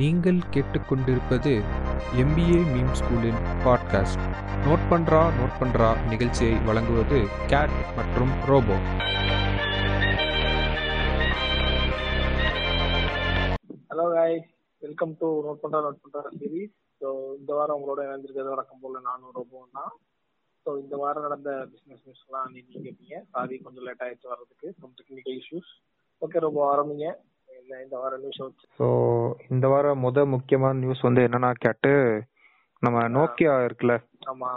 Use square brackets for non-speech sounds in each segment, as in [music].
நீங்கள் கேட்டுக்கொண்டிருப்பது MBA meme ஸ்கூலின் பாட்காஸ்ட் நோட் பண்றா நோட் பண்றா நிகழ்ச்சியை வழங்குவது கேட் மற்றும் robo hello guys. Welcome to note பண்றா நோட் பண்றா சீரீஸ் ஸோ இந்த வாரம் உங்களோட இணைஞ்சிருக்கிறது வழக்கம் போல நானும் ரோபோ தான். ஸோ இந்த வாரம் நடந்த பிசினஸ் நியூஸ்லாம் நீங்க கேட்பீங்க சாரி கொஞ்சம் லேட் ஆயிடுச்சு வர்றதுக்கு. டெக்னிக்கல் இஷ்யூஸ் ஓகே ரோபோ ஆரம்பிங்க. இந்த இந்த வாரம் நியூஸ் வச்சு ஸோ இந்த வாரம் முத முக்கியமான நியூஸ் வந்து என்னன்னா கேட்டு நம்ம நோக்கியா இருக்குல்ல? ஆமா.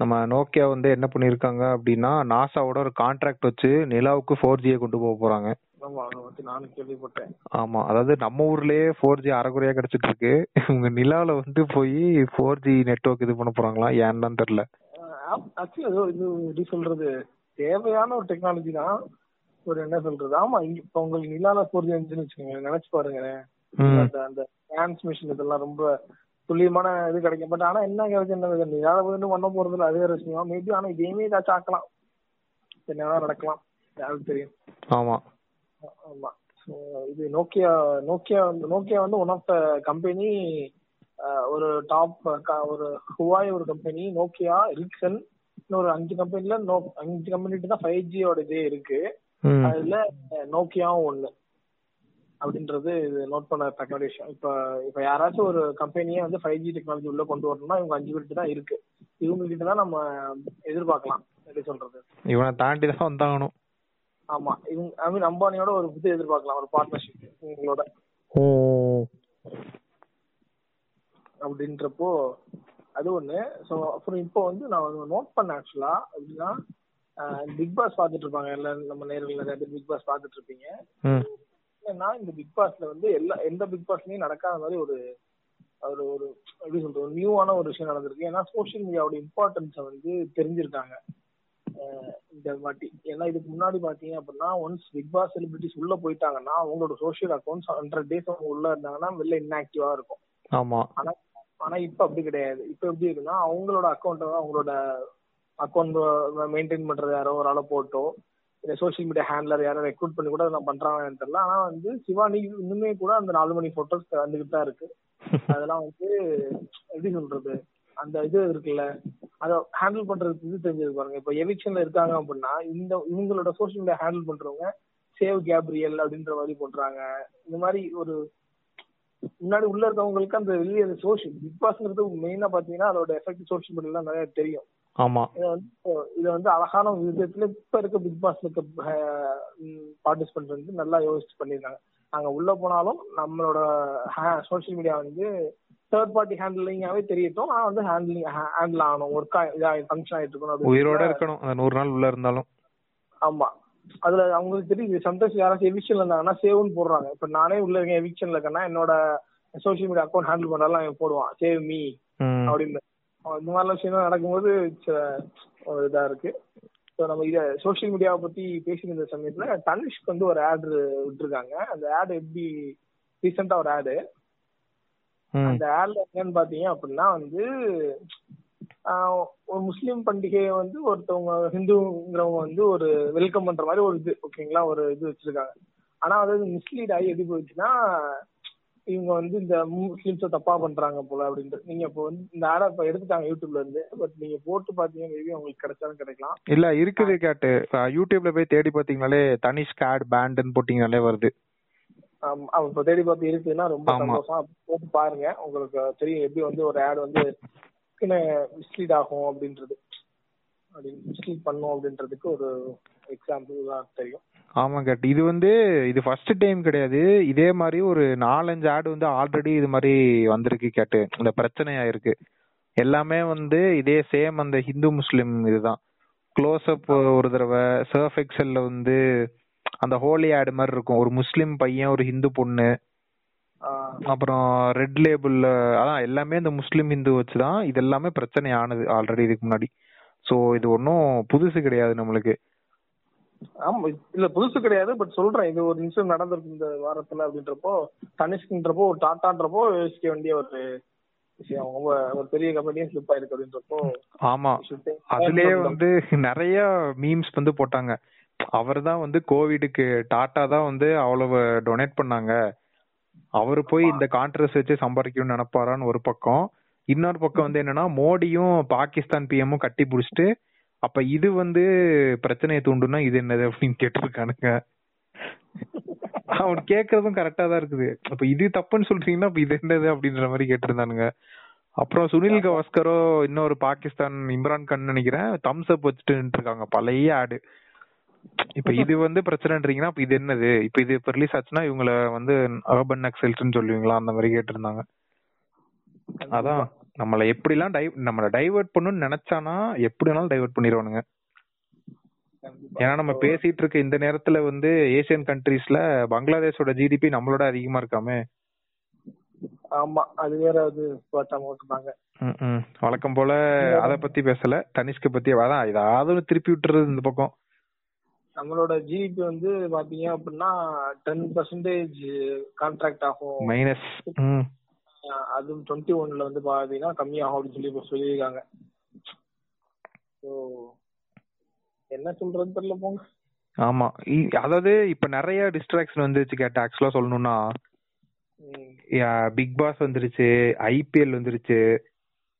நம்ம நோக்கியா வந்து என்ன பண்ணிருக்காங்க அப்படின்னா நாசாவோட ஒரு கான்ட்ராக்ட் வச்சு நிலாவுக்கு ஃபோர் ஜியை கொண்டு போக போறாங்க. ஆமா அதை பத்தி நானும் கேள்விப்பட்டேன். ஆமா அதாவது நம்ம ஊர்லயே ஃபோர் ஜி அரைக்குறையா கிடைச்சிட்டு இருக்கு. இவங்க நிலால வந்து போய் ஃபோர் ஜி நெட்ஒர்க் இது பண்ண போறாங்களா? ஏன்னு தான் தெரியல ஆக்சுவலி எப்படி சொல்றது? தேவையான ஒரு டெக்னாலஜி தான். ஒரு என்ன சொல்றது? ஆமா இப்ப உங்களுக்கு நிலால ஃபோர் ஜி இருந்துச்சுன்னு வச்சுக்கோங்க நினைச்சு பாருங்க. அந்த அந்த டிரான்ஸ்மிஷன் இதெல்லாம் ரொம்ப துல்லியமான இது கிடைக்கும். பட் ஆனா என்ன கிடைக்கும் என்ன நிலால வந்து பண்ண போறது இல்ல அது வேற விஷயம். மேபி ஆனா இதையுமே ஏதாச்சும் ஆக்கலாம். என்ன நடக்கலாம் யாருக்கு தெரியும். ஆமா. ஆமா. இது நோக்கியா நோக்கியா வந்து நோக்கியா வந்து ஒன் ஆஃப் த கம்பெனி ஒரு டாப் ஒரு ஹுவாய் ஒரு கம்பெனி நோக்கியா எரிக்சன் ஒரு அஞ்சு கம்பெனில நோ அஞ்சு கம்பெனிட்டு தான் ஃபைவ் ஜியோட இதே இருக்கு. அதுல நோக்கியாவும் ஒண்ணு. அப்படின்றது இது நோட் பண்ண விஷயம். இப்ப இப்ப யாராச்சும் ஒரு கம்பெனியே வந்து ஃபைவ் ஜி டெக்னாலஜி உள்ள கொண்டு வரணும்னா இவங்க அஞ்சு பேர்கிட்ட தான் இருக்கு. இவங்க கிட்ட தான் நம்ம எதிர்பார்க்கலாம். எப்படி சொல்றது? இவனை தாண்டி தான் வந்தாகணும். ஆமா. இவங்க ஐ மீன் அம்பானியோட ஒரு இது எதிர்பார்க்கலாம் ஒரு பார்ட்னர்ஷிப் இவங்களோட. ஓ அப்படின்றப்போ அது ஒண்ணு. ஸோ அப்புறம் இப்போ வந்து நான் நோட் பண்ணேன் ஆக்சுவலா அப்படின்னா பிக் பாஸ் பார்த்துட்டு இருப்பாங்க எல்லாரும் நம்ம நேரில் நிறைய பேர் பிக் பாஸ் பார்த்துட்டு இருப்பீங்க. ஏன்னா இந்த பிக் பாஸ்ல வந்து எல்லா எந்த பிக் பாஸ்லயும் நடக்காத மாதிரி ஒரு ஒரு ஒரு எப்படி சொல்றது ஒரு நியூவான ஒரு விஷயம் நடந்திருக்கு. ஏன்னா சோஷியல் மீடியாவோட இம்பார்ட்டன்ஸை வந்து தெரிஞ்சிருக்காங்க. இந்த வாட்டி. ஏன்னா இதுக்கு முன்னாடி பாத்தீங்க அப்படின்னா ஒன்ஸ் பிக் பாஸ் செலிபிரிட்டிஸ் உள்ள போயிட்டாங்கன்னா அவங்களோட சோஷியல் அக்கௌண்ட்ஸ் ஹண்ட்ரட் டேஸ் அவங்க உள்ள இருந்தாங்கன்னா வெளில இன்ஆக்டிவா இருக்கும். ஆமா. ஆனா ஆனா இப்ப அப்படி கிடையாது. இப்ப எப்படி இருக்குன்னா அவங்களோட அக்கௌண்ட் அவங்களோட அக்கௌண்ட் மெயின்டைன் பண்றது யாரோ ஒரு ஆளை போட்டோ இல்ல சோஷியல் மீடியா ஹேண்ட்லர் யாரோ ரெக்ரூட் பண்ணி கூட நான் பண்றாங்கன்னு தெரியல. ஆனா வந்து சிவானி இன்னுமே கூட அந்த நாலு மணி போட்டோஸ் வந்துகிட்டு தான் இருக்கு. [laughs] அதெல்லாம் வந்து எப்படி சொல்றது? அந்த இது இருக்குல்ல அதை ஹேண்டில் பண்றதுக்கு இது தெரிஞ்சது பாருங்க. இப்ப எவிக்ஷன்ல இருக்காங்க அப்படின்னா இந்த இவங்களோட சோஷியல் மீடியா ஹேண்டில் பண்றவங்க சேவ் கேப்ரியல் அப்படின்ற மாதிரி பண்றாங்க. இந்த மாதிரி ஒரு முன்னாடி உள்ள இருக்கவங்களுக்கு அந்த வெளியே சோஷியல் பிக் பாஸ்ங்கிறது மெயினா பாத்தீங்கன்னா அதோட எஃபெக்ட் சோஷியல் மீடியால நிறைய தெரியும். ஆமா. இதை வந்து இதை வந்து அழகான விதத்துல இப்ப இருக்க பிக் பாஸ்ல இருக்க பார்ட்டிசிபென்ட் வந்து நல்லா யோசிச்சு பண்ணிருக்காங்க நாங்க உள்ள போனாலும் நம்மளோட சோஷியல் மீடியா வந்து தேர்ட் பார்ட்டி ஹேண்டிலிங்காவே தெரியட்டும். ஆனா வந்து ஹேண்டிலிங் ஹேண்டில் ஆகணும். ஒர்க் இதா ஃபங்க்ஷன் ஆயிட்டு இருக்கணும் உயிரோட இருக்கணும். அந்த நூறு நாள் உள்ள இருந்தாலும். ஆமா. அதுல அவங்களுக்கு தெரியுது. சம்டைம்ஸ் யாராச்சும் எவிக்ஷன்ல இருந்தாங்கன்னா சேவ்னு போடுறாங்க. இப்ப நானே உள்ள இருக்கேன் எவிக்ஷன்ல இருக்கேன்னா என்னோட சோஷியல் மீடியா அக்கௌண்ட் ஹேண்டில் பண்றதெல்லாம் போடுவான். Save me. அப்படின்னு. இந்த மாதிரிலாம் விஷயம் நடக்கும்போது ஒரு இதா இருக்கு. ஸோ நம்ம இத சோஷியல் மீடியாவை பத்தி பேசியிருந்த சமயத்துல தனுஷ்க்கு வந்து ஒரு ஆட் விட்டுருக்காங்க. அந்த ஆட் எப்படி ரீசெண்டா ஒரு ஆடு. அந்த ஆட்ல என்னன்னு பாத்தீங்க அப்படின்னா வந்து ஒரு முஸ்லீம் பண்டிகையை வந்து ஒருத்தவங்க ஹிந்துங்கிறவங்க வந்து ஒரு வெல்கம் பண்ற மாதிரி ஒரு இது ஓகேங்களா ஒரு இது வச்சிருக்காங்க. ஆனா அது மிஸ்லீட் ஆகி எப்படி போயிடுச்சுன்னா இவங்க வந்து இந்த முஸ்லிம்ஸ தப்பா பண்றாங்க போல அப்படின்ட்டு. நீங்க இப்போ வந்து இந்த ஆடை இப்ப எடுத்துட்டாங்க யூடியூப்ல இருந்து. பட் நீங்க போட்டு பாத்தீங்க மேபி உங்களுக்கு கிடைச்சாலும் கிடைக்கலாம். இல்ல இருக்குது கேட்டு. யூடியூப்ல போய் தேடி பாத்தீங்கனாலே தனிஷ் கேட் பேண்டுன்னு போட்டீங்கனாலே வருது. இப்ப தேடி பார்த்து இருக்குன்னா ரொம்ப. சந்தோஷம். போட்டு பாருங்க. உங்களுக்கு தெரியும் எப்படி வந்து ஒரு ஆட் வந்து மிஸ்லீட் ஆகும் அப்படின்றது. அப்படின்னு மிஸ்லீட் பண்ணும் அப்படின்றதுக்கு ஒரு எக்ஸாம்பிள் தான் தெரியும். ஆமா கேட்டு இது வந்து இது ஃபர்ஸ்ட் டைம் கிடையாது. இதே மாதிரி ஒரு நாலஞ்சு ஆடு வந்து ஆல்ரெடி இது மாதிரி வந்திருக்கு கேட்டு. இந்த பிரச்சனையா இருக்கு எல்லாமே வந்து இதே சேம் அந்த ஹிந்து முஸ்லிம் இதுதான். க்ளோஸ் அப் ஒரு தடவை சர்ஃப் எக்ஸல்ல வந்து அந்த ஹோலி ஆடு மாதிரி இருக்கும். ஒரு முஸ்லிம் பையன் ஒரு ஹிந்து பொண்ணு. அப்புறம் ரெட் லேபிள்ல அதான் எல்லாமே இந்த முஸ்லிம் ஹிந்து வச்சு தான் இது எல்லாமே பிரச்சனை ஆனது ஆல்ரெடி இதுக்கு முன்னாடி. சோ இது ஒன்றும் புதுசு கிடையாது நம்மளுக்கு. ஆமா இல்ல புதுசு கிடையாது பட் சொல்றேன். இது ஒரு நிமிஷம் நடந்திருக்கு இந்த வாரத்துல அப்படின்றப்போ தனிஷ்கின்றப்போ ஒரு டாட்டான்றப்போ யோசிக்க வேண்டிய ஒரு விஷயம். ரொம்ப ஒரு பெரிய கம்பெனியும் ஸ்லிப் ஆயிருக்கு அப்படின்றப்போ ஆமா. அதுலயே. வந்து நிறைய மீம்ஸ் வந்து போட்டாங்க. அவர் தான் வந்து கோவிடுக்கு டாட்டா தான் வந்து அவ்வளவு டொனேட் பண்ணாங்க. அவரு போய் இந்த கான்ட்ரஸ் வச்சு சம்பாதிக்கணும்னு நினைப்பாரான்னு ஒரு பக்கம். இன்னொரு பக்கம் வந்து என்னன்னா மோடியும் பாகிஸ்தான் பிஎம்மும் கட்டி புடிச்சிட்டு அப்ப இது வந்து பிரச்சனையை தூண்டுனா இது என்னது அப்படின்னு கேட்டிருக்கானுங்க. அவன் கேக்குறதும் கரெக்டா தான் இருக்குது. அப்ப இது தப்புன்னு சொல்றீங்கன்னா அப்ப இது என்னது அப்படின்ற மாதிரி கேட்டிருந்தானுங்க. அப்புறம் சுனில் கவாஸ்கரோ இன்னொரு பாகிஸ்தான் இம்ரான் கான் நினைக்கிறேன் தம்ஸ் அப் வச்சுட்டு இருக்காங்க. பழைய ஆடு. இப்ப [laughs] இது வந்து பிரச்சனைன்றீங்கன்னா அப்ப இது என்னது? இப்ப இது இப்ப ரிலீஸ் ஆச்சுன்னா இவங்கள வந்து அர்பன் நக்சல்ஸ்னு சொல்லுவீங்களா? அந்த மாதிரி கேட்டிருந்தாங்க. அதான். நம்மள எப்படிலாம் டை நம்மள டைவர்ட் பண்ணணும்னு நினைச்சானா எப்படி வேணாலும் டைவர்ட் பண்ணிடுவானுங்க. ஏன்னா நம்ம பேசிட்டு இருக்க இந்த நேரத்துல வந்து ஏசியன் கண்ட்ரீஸ்ல பங்களாதேஷோட ஜிடிபி நம்மளோட அதிகமா இருக்காமே. ஆமா அது வேற அது ம். வழக்கம் போல அத பத்தி பேசல. தனிஷ்க பத்தி அதான் ஏதாவது திருப்பி விட்டுறது இந்த பக்கம். நம்மளோட ஜிடிபி வந்து பாத்தீங்க அப்படின்னா டென் பர்சன்டேஜ் கான்ட்ராக்ட் ஆகும். மைனஸ் அதுவும் டுவெண்ட்டி ஒன்ல வந்து பாத்தீங்கன்னா கம்மியாகும் அப்படின்னு சொல்லி இப்ப சொல்லியிருக்காங்க. ஸோ என்ன சொல்றது தெரியல போங்க. ஆமா. அதாவது இப்ப நிறைய டிஸ்ட்ராக்ஷன் வந்துருச்சு கேட்ட ஆக்சுவலா சொல்லணும்னா. பிக் பாஸ் வந்துருச்சு ஐபிஎல் வந்துருச்சு.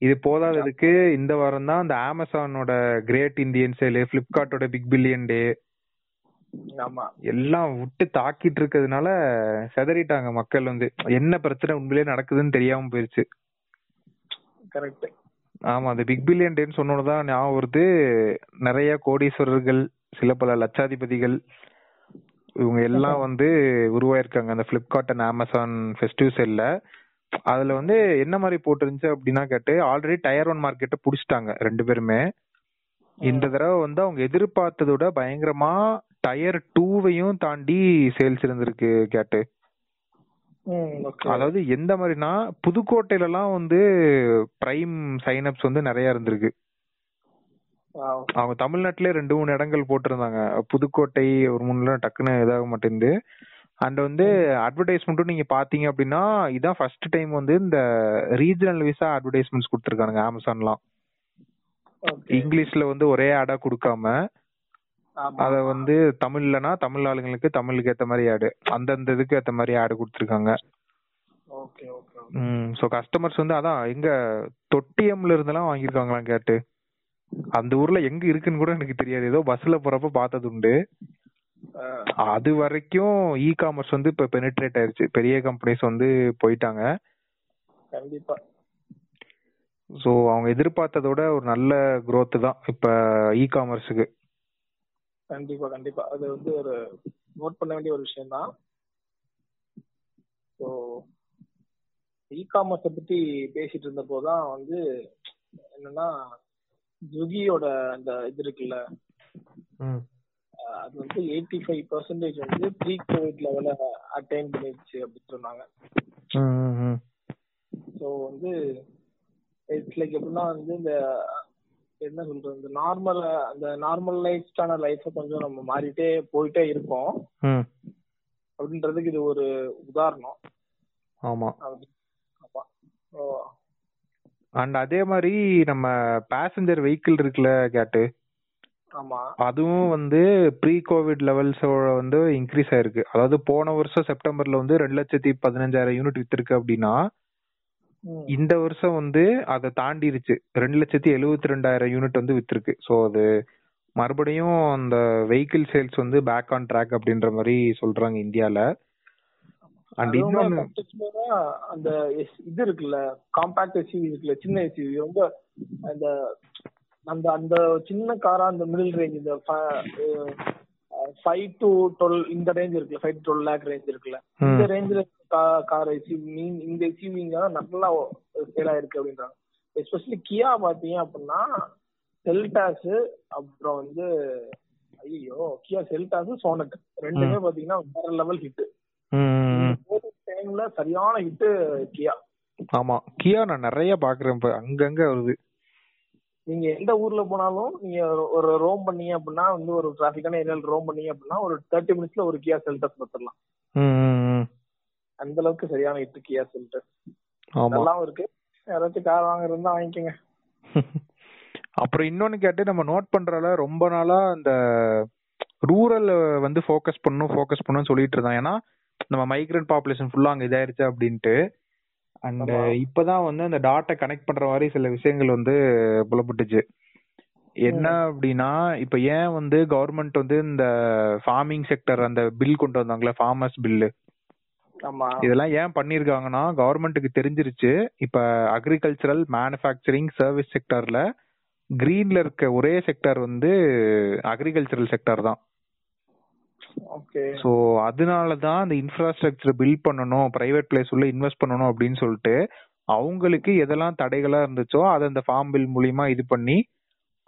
இது போதாததுக்கு இந்த வாரம் தான் இந்த அமேசானோட கிரேட் இந்தியன் சேல் பிளிப்கார்ட்டோட பிக் பில்லியன் டே ஆமா. எல்லாம் விட்டு தாக்கிட்டு இருக்கிறதுனால செதறிட்டாங்க மக்கள் வந்து. என்ன பிரச்சனை உண்மையிலேயே நடக்குதுன்னு தெரியாம போயிருச்சு. கரெக்ட் ஆமா அந்த பிக் பில்லியன் டேன்னு சொன்னோன்னதான் ஞாபகம் வருது. நிறைய கோடீஸ்வரர்கள் சில பல லட்சாதிபதிகள் இவங்க எல்லாம் வந்து உருவாயிருக்காங்க. அந்த பிளிப்கார்ட் அண்ட் அமேசான் ஃபெஸ்டிவ் செல்ல அதுல வந்து என்ன மாதிரி போட்டிருந்துச்சு அப்படின்னா கேட்டு ஆல்ரெடி டயர் ஒன் மார்க்கெட்டை புடிச்சிட்டாங்க ரெண்டு பேருமே. இந்த தடவை வந்து அவங்க எதிர்பார்த்ததை விட பயங்கரமா டயர் டூவையும் தாண்டி சேல்ஸ் இருந்திருக்கு கேட்டு. அதாவது எந்த மாதிரினா புதுக்கோட்டையில எல்லாம் வந்து பிரைம் சைனப்ஸ் வந்து நிறைய இருந்திருக்கு. அவங்க தமிழ்நாட்டிலே ரெண்டு மூணு இடங்கள் போட்டிருந்தாங்க. புதுக்கோட்டை ஒரு மூணுல டக்குன்னு இதாக மாட்டேங்குது அண்ட் வந்து அட்வர்டைஸ்மெண்ட்டும் நீங்க பாத்தீங்க அப்படின்னா இதான் ஃபர்ஸ்ட் டைம் வந்து இந்த ரீஜனல் விசா அட்வர்டைஸ்மெண்ட்ஸ் கொடுத்துருக்கானுங்க அமேசான்லாம் இங்கிலீஷ்ல வந்து ஒரே ஆடா கொடுக்காம அத வந்து தமிழ்லனா தமிழ் ஆளுங்களுக்கு தமிழுக்கு ஏத்த மாதிரி ஆடு. அந்தந்த இதுக்கு ஏத்த மாதிரி ஆடு கொடுத்துருக்காங்க. ஓகே ஓகே ம் ஸோ கஸ்டமர்ஸ் வந்து அதான் எங்க தொட்டியம்ல இருந்தெல்லாம் வாங்கியிருக்காங்களாம் கேட்டு. அந்த ஊர்ல எங்க இருக்குன்னு கூட எனக்கு தெரியாது. ஏதோ பஸ்ல போறப்ப பார்த்தது உண்டு. அது வரைக்கும் இ காமர்ஸ் வந்து இப்ப பெனிட்ரேட் ஆயிருச்சு. பெரிய கம்பெனிஸ் வந்து போயிட்டாங்க. கண்டிப்பா. ஸோ அவங்க எதிர்பார்த்ததோட ஒரு நல்ல growth தான் இப்ப இ காமர்ஸுக்கு கண்டிப்பா கண்டிப்பா. அது வந்து ஒரு நோட் பண்ண வேண்டிய ஒரு விஷயம் தான் ஸோ இ காமர்ஸை பத்தி பேசிட்டு இருந்த போதுதான் வந்து என்னன்னா ஸ்விக்கியோட அந்த இது இருக்குல்ல? அது வந்து எயிட்டி ஃபைவ் பர்சன்டேஜ் வந்து ப்ரீ கோவிட் லெவல அட்டைன் பண்ணிடுச்சு அப்படின்னு சொன்னாங்க. ஸோ வந்து இட்ஸ் லைக் எப்படின்னா வந்து இந்த என்ன சொல்றது இந்த நார்மல் அந்த நார்மலைஸ்டான லைஃப்பை கொஞ்சம் நம்ம மாறிட்டே போயிட்டே இருக்கோம். ம். அப்படின்றதுக்கு இது ஒரு உதாரணம். ஆமா. அண்ட் அதே மாதிரி நம்ம பேசஞ்சர் வெஹிக்கிள் இருக்குல்ல கேட்டு? ஆமா. அதுவும் வந்து ப்ரீ கோவிட் லெவல்ஸோட வந்து இன்க்ரீஸ் ஆயிருக்கு. அதாவது போன வருஷம் செப்டம்பர்ல வந்து ரெண்டு லட்சத்தி பதினஞ்சாயிரம் யூனிட் வித்திருக்கு அப்படின்னா. இந்த வருஷம் வந்து அதை தாண்டிருச்சு. ரெண்டு லட்சத்தி எழுபத்தி ரெண்டாயிரம் யூனிட் வந்து வித்திருக்கு. ஸோ அது மறுபடியும் அந்த வெஹிக்கிள் சேல்ஸ் வந்து பேக் ஆன் ட்ராக் அப்படின்ற மாதிரி சொல்றாங்க இந்தியால. அண்ட் இன்னொன்னு அந்த இது இருக்குல்ல காம்பாக்ட் எஸ்யூவி இருக்குல்ல சின்ன எஸ்யூவி ரொம்ப அந்த அந்த அந்த சின்ன காரா அந்த மிடில் ரேஞ்ச் இந்த ஃபைவ் டு டுவெல் இந்த ரேஞ்ச் இருக்குல்ல five to twelve lakh range இருக்குல்ல. இந்த ரேஞ்சில் கார் எஸ்யூவி இந்த எஸ்யூவிங்க நல்லா சேல் ஆயிருக்கு அப்படின்றாங்க. எஸ்பெஷலி கியா பாத்தீங்க அப்படின்னா செல்டாஸ் அப்புறம் வந்து ஐயோ கியா செல்டாஸ் சோனட் ரெண்டுமே பாத்தீங்கன்னா வேற லெவல் ஹிட் டைம்ல சரியான ஹிட் கியா ஆமா. கியா நான் நிறைய பாக்குறேன் இப்ப. அங்கங்க வருது. நீங்க எந்த ஊர்ல போனாலும் நீங்க ஒரு- ரோம் பண்ணீங்க அப்படின்னா வந்து ஒரு டிராபிக்கான ஏரியால ரோம் பண்ணீங்க அப்படின்னா ஒரு தேர்ட்டி மினிட்ஸ்ல ஒரு கியா செல்டஸ் பார்த்துடலாம். ம், ம், ம். அந்த அளவுக்கு சரியான ஹிட் கியா செல்டஸ் ஆமா. நல்லாவும் இருக்கு. யாராச்சும் கார் வாங்குறதா வாங்கிக்கோங்க. [laughs] அப்புறம் இன்னொன்னு கேட்டு நம்ம நோட் பண்றல ரொம்ப நாளா இந்த ரூரல் வந்து ஃபோக்கஸ் பண்ணணும் ஃபோக்கஸ் பண்ணணும்னு சொல்லிட்டு இருந்தான். ஏன்னா நம்ம மைக்ரண்ட் பாப்புலேஷன் ஃபுல்லா அங்க இதாயிருச்சு அப்படின்ட்டு. அண்ட். இப்பதான் வந்து அந்த டாட்டை கனெக்ட் பண்ற மாதிரி சில விஷயங்கள் வந்து புலப்பட்டுச்சு. என்ன அப்படின்னா இப்ப ஏன் வந்து கவர்மெண்ட் வந்து இந்த ஃபார்மிங் செக்டர் அந்த பில் கொண்டு வந்தாங்களே ஃபார்மர்ஸ் பில்லு இதெல்லாம் ஏன் பண்ணிருக்காங்கன்னா கவர்மெண்ட்டுக்கு தெரிஞ்சிருச்சு. இப்ப அக்ரிகல்ச்சரல் மேனுஃபேக்சரிங் சர்வீஸ் செக்டர்ல கிரீன்ல இருக்க ஒரே செக்டர் வந்து அக்ரிகல்ச்சரல் செக்டர் தான். ஓகே. ஸோ அதனால தான் அந்த இன்ஃப்ராஸ்ட்ரக்சர் பில்ட் பண்ணணும் பிரைவேட் பிளேஸ் உள்ள இன்வெஸ்ட் பண்ணணும் அப்படின்னு சொல்லிட்டு அவங்களுக்கு எதெல்லாம் தடைகளா இருந்துச்சோ அதை அந்த ஃபார்ம் பில் மூலியமா இது பண்ணி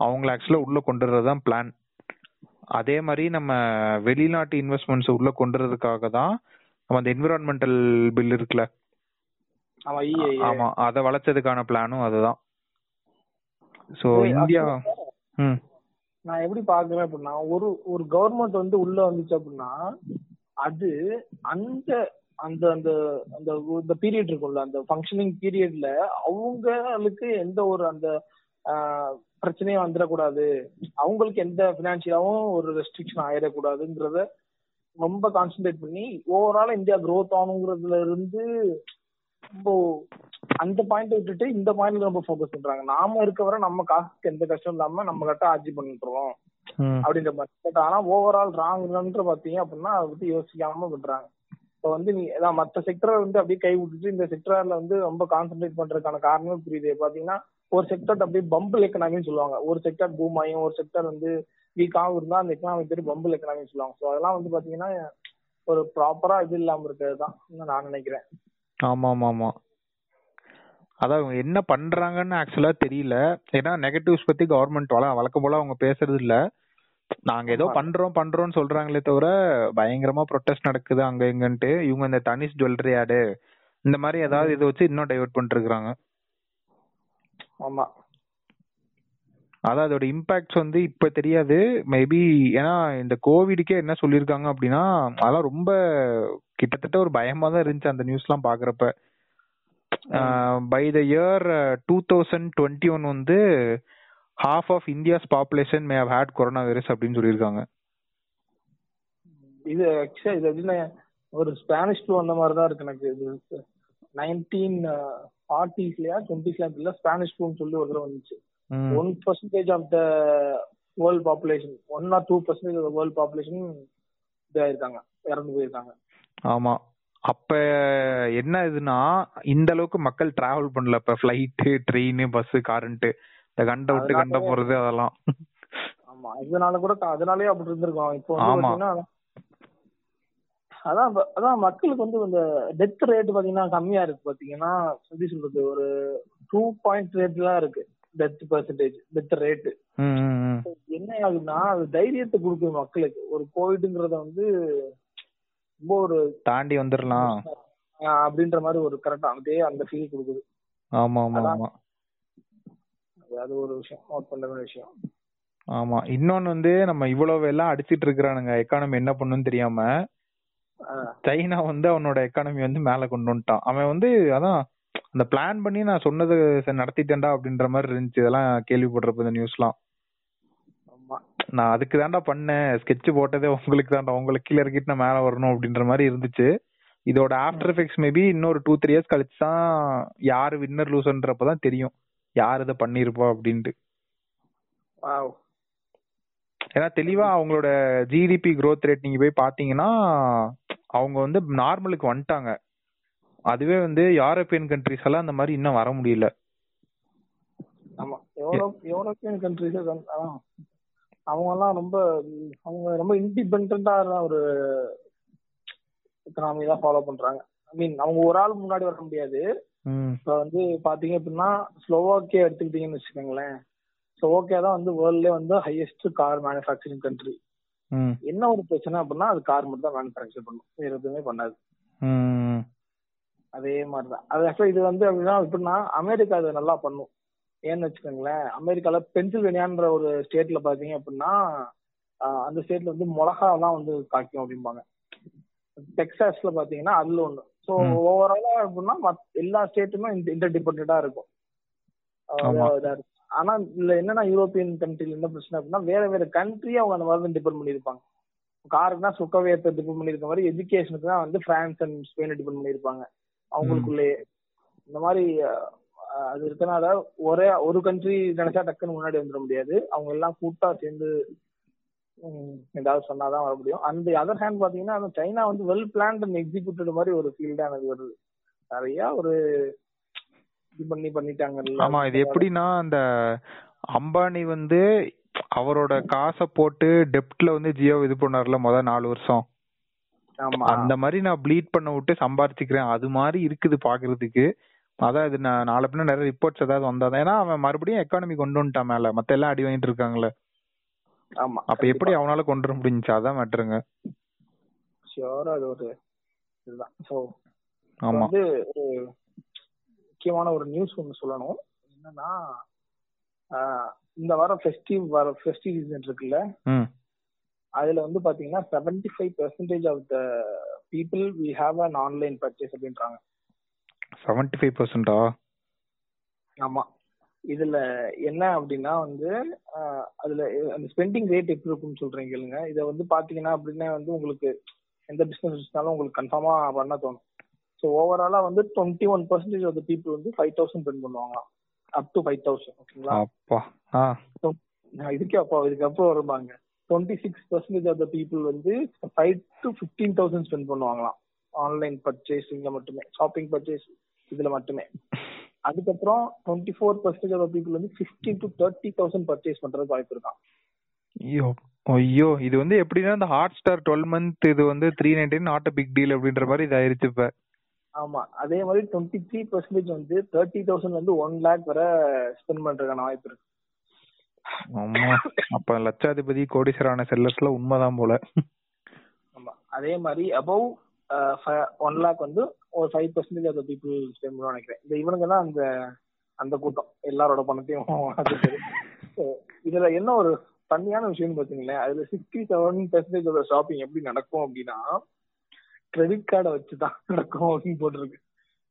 அவங்கள ஆக்சுவலா உள்ள கொண்டு தான் பிளான் அதே மாதிரி நம்ம வெளிநாட்டு இன்வெஸ்ட்மெண்ட்ஸ் உள்ள கொண்டு வரதுக்காக தான் நம்ம அந்த என்விரான்மெண்டல் பில் இருக்குல்ல? ஆமா. ஆமா அதை வளைச்சதுக்கான பிளானும் அதுதான். ஏய், இந்தியா ம். நான் எப்படி பாக்குறேன் அப்படின்னா ஒரு ஒரு கவர்மெண்ட் வந்து உள்ள வந்துச்சு அப்படின்னா அது அந்த அந்த அந்த அந்த இந்த பீரியட் இருக்கும்ல அந்த ஃபங்க்ஷனிங் பீரியட்ல அவங்களுக்கு எந்த ஒரு அந்த பிரச்சனையும் வந்துடக்கூடாது. அவங்களுக்கு எந்த பினான்சியலாவும் ஒரு ரெஸ்ட்ரிக்ஷன் ஆயிடக்கூடாதுன்றத ரொம்ப கான்சென்ட்ரேட் பண்ணி ஓவரால் இந்தியா growth ஆகணுங்கிறதுல இருந்து ரொம்ப அந்த பாயிண்ட் விட்டுட்டு இந்த பாயிண்ட்ல ரொம்ப ஃபோக்கஸ் பண்றாங்க. நாம இருக்க வரை நம்ம காசுக்கு எந்த கஷ்டம் இல்லாம நம்ம கரெக்டா ஆட்சி பண்ணிட்டுறோம் அப்படின்ற மாதிரி. பட் ஆனா ஓவரால் ராங்ன்ற பாத்தீங்க அப்படின்னா அதை பத்தி யோசிக்காம பண்றாங்க. இப்போ வந்து நீ அதான் மத்த செக்டரை வந்து அப்படியே கை விட்டுட்டு இந்த செக்டர்ல வந்து ரொம்ப கான்சென்ட்ரேட் பண்றதுக்கான காரணமே புரியுது. பாத்தீங்கன்னா ஒரு செக்டர் அப்படியே பம்பிள் எக்கனாமின்னு சொல்லுவாங்க. ஒரு செக்டர் பூம் ஆயும் ஒரு செக்டர் வந்து வீக்காகவும் இருந்தா அந்த எக்கனாமி பேர் பம்பிள் எக்கனாமின்னு சொல்லுவாங்க. ஸோ அதெல்லாம் வந்து பாத்தீங்கன்னா ஒரு ப்ராப்பரா இது இல்லாம இருக்கிறது தான் நான் நினைக்கிறேன். ஆமா ஆமா ஆமா அதான் அவங்க என்ன பண்றாங்கன்னு ஆக்சுவலா தெரியல. ஏன்னா நெகட்டிவ்ஸ் பத்தி கவர்மெண்ட் வழக்கம் போல அவங்க பேசுறது இல்ல. நாங்க ஏதோ. பண்றோம் பண்றோம்னு சொல்றாங்களே தவிர பயங்கரமா ப்ரொட்டஸ்ட் நடக்குது அங்க இங்கன்ட்டு. இவங்க இந்த தனிஷ் ஜுவல்லரி ஆடு இந்த மாதிரி ஏதாவது இதை வச்சு இன்னும் டைவர்ட் பண்ணிட்டு இருக்காங்க. ஆமா. அதான் அதோட இம்பாக்ட்ஸ் வந்து இப்ப தெரியாது. மேபி ஏன்னா இந்த கோவிடுக்கே என்ன சொல்லியிருக்காங்க அப்படின்னா அதெல்லாம் ரொம்ப கிட்டத்தட்ட ஒரு பயமா தான் இருந்துச்சு அந்த நியூஸ்லாம் பாக்குறப்ப. By the year two thousand twenty one வந்து half of India's population may have had corona virus அப்படின்னு சொல்லியிருக்காங்க. இது ஆக்சுவலா இது எப்படின்னா ஒரு ஸ்பானிஷ் ஃப்ளூ அந்த மாதிரி தான் இருக்கு எனக்கு. இது நைன்டீன் ஃபார்ட்டிஸ்லயா டுவெண்ட்டிஸ்ல ஸ்பானிஷ் ஃப்ளூன்னு சொல்லி ஒரு தடவை வந்துச்சு. One percentage of the world population one or two percentage of world population இதாயிருக்காங்க. இறந்து போயிருக்காங்க. ஆமா. அப்ப என்ன இதுன்னா இந்த அளவுக்கு மக்கள் டிராவல் பண்ணல. இப்ப ஃபிளைட்டு ட்ரெயின் பஸ் காருன்ட்டு இந்த கண்ட விட்டு கண்ட போறது அதெல்லாம். ஆமா. இதனால கூட அதனாலயே அப்படி இருந்திருக்கும். இப்போ வந்து அதான் அதான் மக்களுக்கு வந்து இந்த டெத் ரேட் பாத்தீங்கன்னா கம்மியா இருக்கு. பாத்தீங்கன்னா எப்படி சொல்றது? ஒரு டூ பாயிண்ட் ரேட் தான் இருக்கு. டெத் பெர்சன்டேஜ் டெத் ரேட் ம், ம், ம். என்ன ஆகுதுன்னா அது தைரியத்தை கொடுக்குது மக்களுக்கு. ஒரு கோவிட்ங்கிறத வந்து ரொம்ப ஒரு தாண்டி வந்துடலாம் அப்படின்ற மாதிரி ஒரு கரெக்டா அதே அந்த ஃபீல் கொடுக்குது. ஆமா ஆமா. ஆமா. அது- ஒரு விஷயம். நோட் பண்ண வேண்டிய விஷயம். ஆமா. இன்னொன்னு வந்து நம்ம இவ்வளவு எல்லாம் அடிச்சிட்டு இருக்கிறானுங்க. எக்கானமி என்ன பண்ணுன்னு தெரியாம சைனா வந்து அவனோட எக்கானமி வந்து மேல கொண்டு வந்துட்டான். அவன் வந்து அதான் அந்த பிளான் பண்ணி நான் சொன்னது நடத்திட்டேன்டா அப்படின்ற மாதிரி இருந்துச்சு. இதெல்லாம் கேள்விப்படுறப்ப இந்த நியூஸ்லாம் நான் அதுக்கு தான்டா பண்ணேன். ஸ்கெட்ச் போட்டதே உங்களுக்கு தான்டா. உங்களுக்கு கீழே இறக்கிட்டு நான் மேல வரணும் அப்படின்ற மாதிரி இருந்துச்சு. இதோட ஆஃப்டர் எஃபெக்ட்ஸ் மேபி இன்னொரு டூ த்ரீ இயர்ஸ் கழிச்சு தான் யாரு வின்னர் லூசன்றப்பதான் தெரியும். யார் இதை பண்ணிருப்பா அப்படின்ட்டு. ஏன்னா தெளிவா அவங்களோட ஜிடிபி growth ரேட் நீங்க போய் பாத்தீங்கன்னா அவங்க வந்து நார்மலுக்கு வந்துட்டாங்க. அதுவே வந்து யூரோப்பியன் கண்ட்ரிஸ் எல்லாம் அந்த மாதிரி இன்னும் வர முடியல. ஆமா. யூரோப் யூரோப்பியன் கண்ட்ரிஸ் அவங்க எல்லாம் ரொம்ப அவங்க ரொம்ப இண்டிபெண்டா ஒரு எக்கனாமி தான் ஃபாலோ பண்றாங்க. ஐ மீன் அவங்க ஒரு ஆள் முன்னாடி வர முடியாது. இப்ப வந்து பாத்தீங்க அப்படின்னா ஸ்லோவாக்கியா எடுத்துக்கிட்டீங்கன்னு வச்சுக்கோங்களேன். ஸ்லோவாக்கியா தான் வந்து வேர்ல்ட்லயே வந்து ஹையஸ்ட் கார் மேனுஃபேக்சரிங் கண்ட்ரி என்ன ஒரு பிரச்சனை அப்படின்னா அது கார் மட்டும் தான் மேனுஃபேக்சர் பண்ணும். வேற எதுவுமே பண்ணாது. அதே மாதிரிதான். அது ஆக்சுவலா இது வந்து அப்படின்னா எப்படின்னா அமெரிக்கா அதை நல்லா பண்ணும். ஏன்னு வச்சுக்கோங்களேன் அமெரிக்கால பென்சில்வேனியான்ற ஒரு ஸ்டேட்ல பாத்தீங்க அப்படின்னா அந்த ஸ்டேட்ல வந்து மிளகாலாம் வந்து காய்க்கும் அப்படிம்பாங்க. டெக்சாஸ்ல பாத்தீங்கன்னா அதுல ஒண்ணு. ஸோ. ஓவராலா எப்படின்னா மத்த எல்லா ஸ்டேட்டுமே இன்டர் டிபெண்டா இருக்கும். ஆனா இதுல என்னன்னா யூரோப்பியன் கண்ட்ரில என்ன பிரச்சனை அப்படின்னா வேற வேற கண்ட்ரி அவங்க அந்த மாதிரி டிபெண்ட் பண்ணிருப்பாங்க காருக்குனா சுக்கவேத்தை டிபெண்ட் பண்ணிருக்க மாதிரி எஜுகேஷனுக்கு தான் வந்து பிரான்ஸ் அண்ட் ஸ்பெயின் டிபெண்ட் பண்ணிருப்பாங்க அவங்களுக்குள்ளே. இந்த மாதிரி அது இருக்கனால ஒரே ஒரு கண்ட்ரி நினைச்சா டக்குன்னு முன்னாடி வந்துட முடியாது. அவங்க எல்லாம் கூட்டா சேர்ந்து ஏதாவது சொன்னாதான் வர முடியும். அந்த அதர் ஹேண்ட் பாத்தீங்கன்னா அந்த சைனா வந்து வெல் பிளான்ட் அண்ட் எக்ஸிக்யூட்டட் மாதிரி ஒரு ஃபீல்டா எனக்கு வருது. நிறைய ஒரு இது பண்ணி பண்ணிட்டாங்கல்ல ஆமா இது எப்படின்னா அந்த அம்பானி வந்து அவரோட காசை போட்டு டெப்ட்ல வந்து ஜியோ இது பண்ணார்ல முத நாலு வருஷம். அந்த மாதிரி நான் ப்ளீட் பண்ண விட்டு சம்பாரிச்சுக்கிறேன். அது மாதிரி இருக்குது பாக்குறதுக்கு. அதான் இது நான் நாளை பின்ன நிறைய ரிப்போர்ட்ஸ் ஏதாவது வந்தாதான் ஏன்னா அவன் மறுபடியும் எக்கானமி கொண்டு வந்துட்டான் மேல. மத்த எல்லாம் அடி வாங்கிட்டு இருக்காங்களே ஆமா அப்ப எப்படி அவனால கொண்டு வர முடிஞ்சுச்சு? அதான் மேட்டருங்க ஷியோரா அது ஒரு இதுதான். ஸோ ஆமா. வந்து ஒரு முக்கியமான ஒரு நியூஸ் ஒன்று சொல்லணும். என்னன்னா இந்த வாரம் ஃபெஸ்டிவ் வர ஃபெஸ்டிவ் சீசன் இருக்குல்ல? அதுல வந்து பாத்தீங்கன்னா seventy five percentage of the people we have an online purchase அப்படின்றாங்க. செவன்டி ஃபைவ் பர்சன்டா ஆமா. இதுல என்ன அப்படின்னா வந்து அதுல அந்த ஸ்பெண்டிங் ரேட் எப்படி இருக்கும்னு சொல்றேன் கேளுங்க. இதை வந்து பாத்தீங்கன்னா அப்படின்னா வந்து உங்களுக்கு எந்த பிசினஸ் வச்சாலும் உங்களுக்கு கன்ஃபார்மா பண்ண தோணும். ஸோ ஓவராலா வந்து twenty one percentage of people வந்து ஃபைவ் தௌசண்ட் ஸ்பெண்ட் பண்ணுவாங்களாம். அப் டு ஃபைவ் தௌசண்ட் ஓகேங்களா அப்பா இதுக்கே அப்போ இதுக்கு அப்புறம் வருவாங்க twenty six percentage of the people வந்து five to fifteen thousand spend பண்ணுவாங்களாம். ஆன்லைன் பர்ச்சேசிங்ல மட்டுமே ஷாப்பிங் பர்ச்சேஸ் இதுல மட்டுமே. அதுக்கப்புறம் twenty four percentage of people வந்து fifteen to thirty thousand purchase பண்றதுக்கு வாய்ப்பு இருக்கான் ஐயோ ஐயோ இது வந்து எப்படின்னா இந்த ஹாட் ஸ்டார் டுவெல் மந்த் இது வந்து three nineteen not big deal அப்படின்ற மாதிரி இதாயிருச்சு இப்ப. ஆமா அதே மாதிரி டுவெண்ட்டி த்ரீ பர்சன்டேஜ் வந்து தேர்ட்டி தௌசண்ட் வந்து ஒன் லேக் வரை ஸ்பெண்ட் பண்றதுக்கான வாய்ப்பு இருக்கு. ஆமா. அப்ப லட்சாதிபதி கோடீஸ்வரான செல்லர்ஸ்ல உண்மைதான் போல. ஆமா. அதே மாதிரி அபவ் ஒன் லேக் வந்து ஒரு five percentage of people spend பண்ணுவோம் நினைக்கிறேன். இந்த இவனுங்க தான் அந்த அந்த கூட்டம். எல்லாரோட பணத்தையும் இதுல என்ன ஒரு தனியான விஷயம்னு பாத்தீங்களேன் அதுல sixty seven percentage of shopping எப்படி நடக்கும் அப்படின்னா கிரெடிட் கார்டை வச்சு தான் நடக்கும் அப்படின்னு போட்டிருக்கு.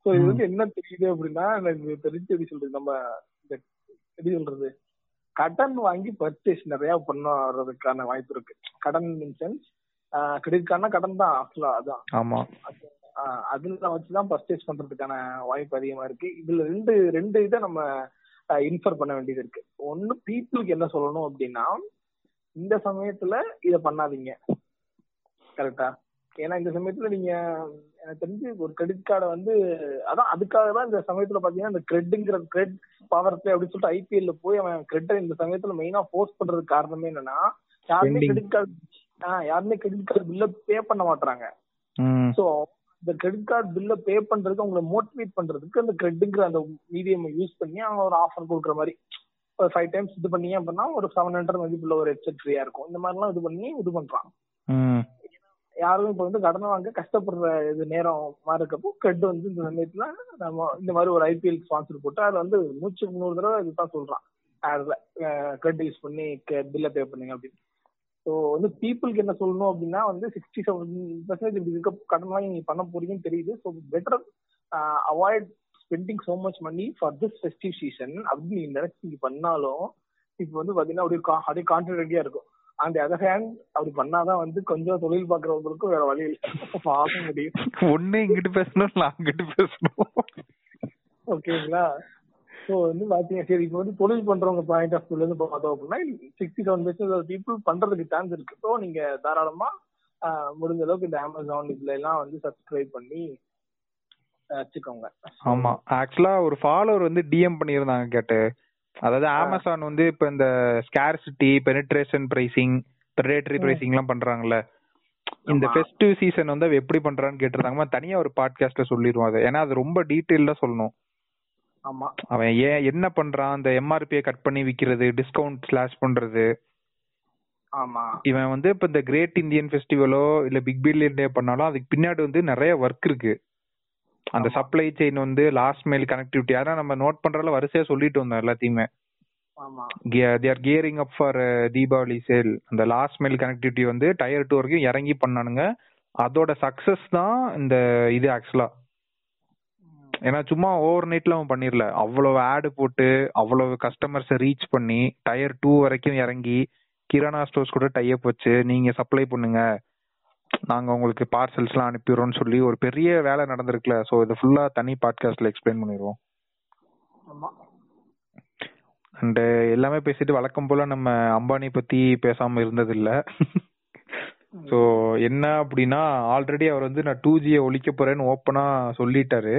ஸோ இது வந்து என்ன தெரியுது அப்படின்னா எனக்கு தெரிஞ்சு எப்படி சொல்றது நம்ம எப்படி சொல்றது? கடன் வாங்கி பர்ச்சேஸ் நிறைய பண்ணுறதுக்கான வாய்ப்பு இருக்கு. கடன் மீன் சென்ஸ் கிரெடிட் கார்டுனா கடன் தான் ஆக்சுவலா அதான். ஆமா. அதுல வச்சுதான் பர்ச்சேஸ் பண்றதுக்கான வாய்ப்பு அதிகமா இருக்கு. இதுல ரெண்டு ரெண்டு இதை நம்ம இன்ஃபர் பண்ண வேண்டியது இருக்கு. ஒன்னு பீப்புளுக்கு என்ன சொல்லணும் அப்படின்னா இந்த சமயத்துல இத பண்ணாதீங்க. கரெக்டா ஏன்னா இந்த சமயத்துல நீங்க எனக்கு தெரிஞ்சு ஒரு கிரெடிட் கார்டை வந்து அதான் அதுக்காக தான் இந்த சமயத்துல பாத்தீங்கன்னா இந்த கிரெட்ங்கிற கிரெட் பவர் பிளே அப்படின்னு சொல்லிட்டு ஐபிஎல்ல போய் அவன் கிரெட்டை இந்த சமயத்துல மெயினா ஃபோர்ஸ் பண்றதுக்கு காரணமே என்னன்னா யாருமே. கிரெடிட் கார்டு யாருமே கிரெடிட் கார்டு பில்ல பே பண்ண மாட்டாங்க சோ இந்த கிரெடிட் கார்டு பில்ல பே பண்றதுக்கு அவங்களை மோட்டிவேட் பண்றதுக்கு அந்த கிரெடிட்ங்கிற அந்த மீடியம் யூஸ் பண்ணி அவங்க ஒரு ஆஃபர் கொடுக்குற மாதிரி ஒரு ஃபைவ் டைம்ஸ் இது பண்ணீங்க அப்படின்னா ஒரு செவன் ஹண்ட்ரட் மதிப்புள்ள ஒரு ஹெட்செட் ஃப்ரீயா இருக்கும். இந்த மாதிரிலாம் இது பண்ணி இது பண்றான் ம். யாரும் இப்ப வந்து கடனை வாங்க கஷ்டப்படுற இது நேரம் மாதிரி இருக்கப்போ கிரெட் வந்து இந்த சமயத்துல நம்ம இந்த மாதிரி ஒரு ஐபிஎல் ஸ்பான்சர் போட்டு அது வந்து நூற்றி முந்நூறு தடவை இதுதான் சொல்றான். அதுல கிரெட் யூஸ் பண்ணி பில்ல பே பண்ணுங்க அப்படின்னு. ஸோ வந்து பீப்புளுக்கு என்ன சொல்லணும் அப்படின்னா வந்து சிக்ஸ்டி செவன் பர்சன்டேஜ் இப்படி இருக்க கடன் வாங்கி நீங்க பண்ண போறீங்கன்னு தெரியுது. So better avoid spending so much money for this festive season அப்படின்னு நீங்க நினைச்சு நீங்க பண்ணாலும் இப்போ வந்து பாத்தீங்கன்னா அப்படியே கா- அப்படியே கான்ட்ரடிக்டியா இருக்கும். அந்த அதர் ஹேண்ட் அப்படி பண்ணாதான் வந்து கொஞ்சம் தொழில் பாக்குறவங்களுக்கும் வேற வழி இல்லை. பார்க்க முடியும். ஒண்ணு இங்கிட்டு பேசணும் இல்ல அங்கிட்டு பேசணும். ஓகேங்களா? ஸோ வந்து பாத்தீங்க சரி இப்போ வந்து தொழில் பண்றவங்க பாயிண்ட் ஆஃப் வியூல இருந்து பார்த்தோம் அப்படின்னா சிக்ஸ்டி செவன் பர்சன்ட் பீப்புள் பண்றதுக்கு சான்ஸ் இருக்கு. ஸோ நீங்க தாராளமா முடிஞ்ச அளவுக்கு இந்த அமேசான் இதுல எல்லாம் வந்து சப்ஸ்கிரைப் பண்ணி வச்சுக்கோங்க. ஆமா. ஆக்சுவலா ஒரு ஃபாலோவர் வந்து டிஎம் பண்ணியிருந்தாங்க கேட்டு. அதாவது அமேசான் வந்து இப்ப இந்த scarcity penetration pricing predatory pricing எல்லாம் பண்றாங்கல்ல. இந்த. ஃபெஸ்டிவ் சீசன் வந்து அவ எப்படி பண்றான்னு கேட்டிருந்தாங்க தனியா ஒரு பாட்காஸ்ட்ல சொல்லிடுவோம் அதை. ஏன்னா அது ரொம்ப டீட்டெயில்டா சொல்லணும். ஆமா. அவன் ஏன் என்ன பண்றான் அந்த எம்ஆர்பியை கட் பண்ணி விக்கிறது டிஸ்கவுண்ட் ஸ்லாஷ் பண்றது. ஆமா. இவன் வந்து இப்ப இந்த கிரேட் இந்தியன் ஃபெஸ்டிவலோ இல்ல பிக் பில்லியன் டே பண்ணாலும் அதுக்கு பின்னாடி வந்து நிறைய ஒர்க் இருக்கு. அந்த. சப்ளை செயின் வந்து லாஸ்ட் மைல் கனெக்டிவிட்டி அதான் நம்ம நோட் பண்றதுல வரிசையா சொல்லிட்டு வந்தோம் எல்லாத்தையுமே. ஆமா. They are gearing up for Deepavali sale அந்த லாஸ்ட் மைல் கனெக்டிவிட்டி வந்து டயர் டூ வரைக்கும் இறங்கி பண்ணானுங்க. அதோட சக்சஸ் தான் இந்த இது ஆக்சுவலா ஏன்னா சும்மா ஓவர் நைட்ல அவன் பண்ணிரல அவ்வளவு ஆடு போட்டு அவ்வளவு கஸ்டமர்ஸை ரீச் பண்ணி டயர் டூ வரைக்கும் இறங்கி கிரானா ஸ்டோர்ஸ் கூட டைப் வச்சு நீங்க சப்ளை பண்ணுங்க. நாங்க உங்களுக்கு பார்சல்ஸ்லாம் அனுப்பிடுறோம்னு சொல்லி ஒரு பெரிய வேலை நடந்திருக்குல. சோ இது ஃபுல்லா தனி பாட்காஸ்ட்ல எக்ஸ்பிளைன் பண்ணிடுவோம். அண்ட் எல்லாமே பேசிட்டு வழக்கம் போல நம்ம அம்பானி பத்தி பேசாம இருந்தது இல்ல ஸோ என்ன அப்படின்னா ஆல்ரெடி அவர் வந்து நான் டூ ஜியை ஒழிக்க போறேன்னு ஓப்பனா சொல்லிட்டாரு.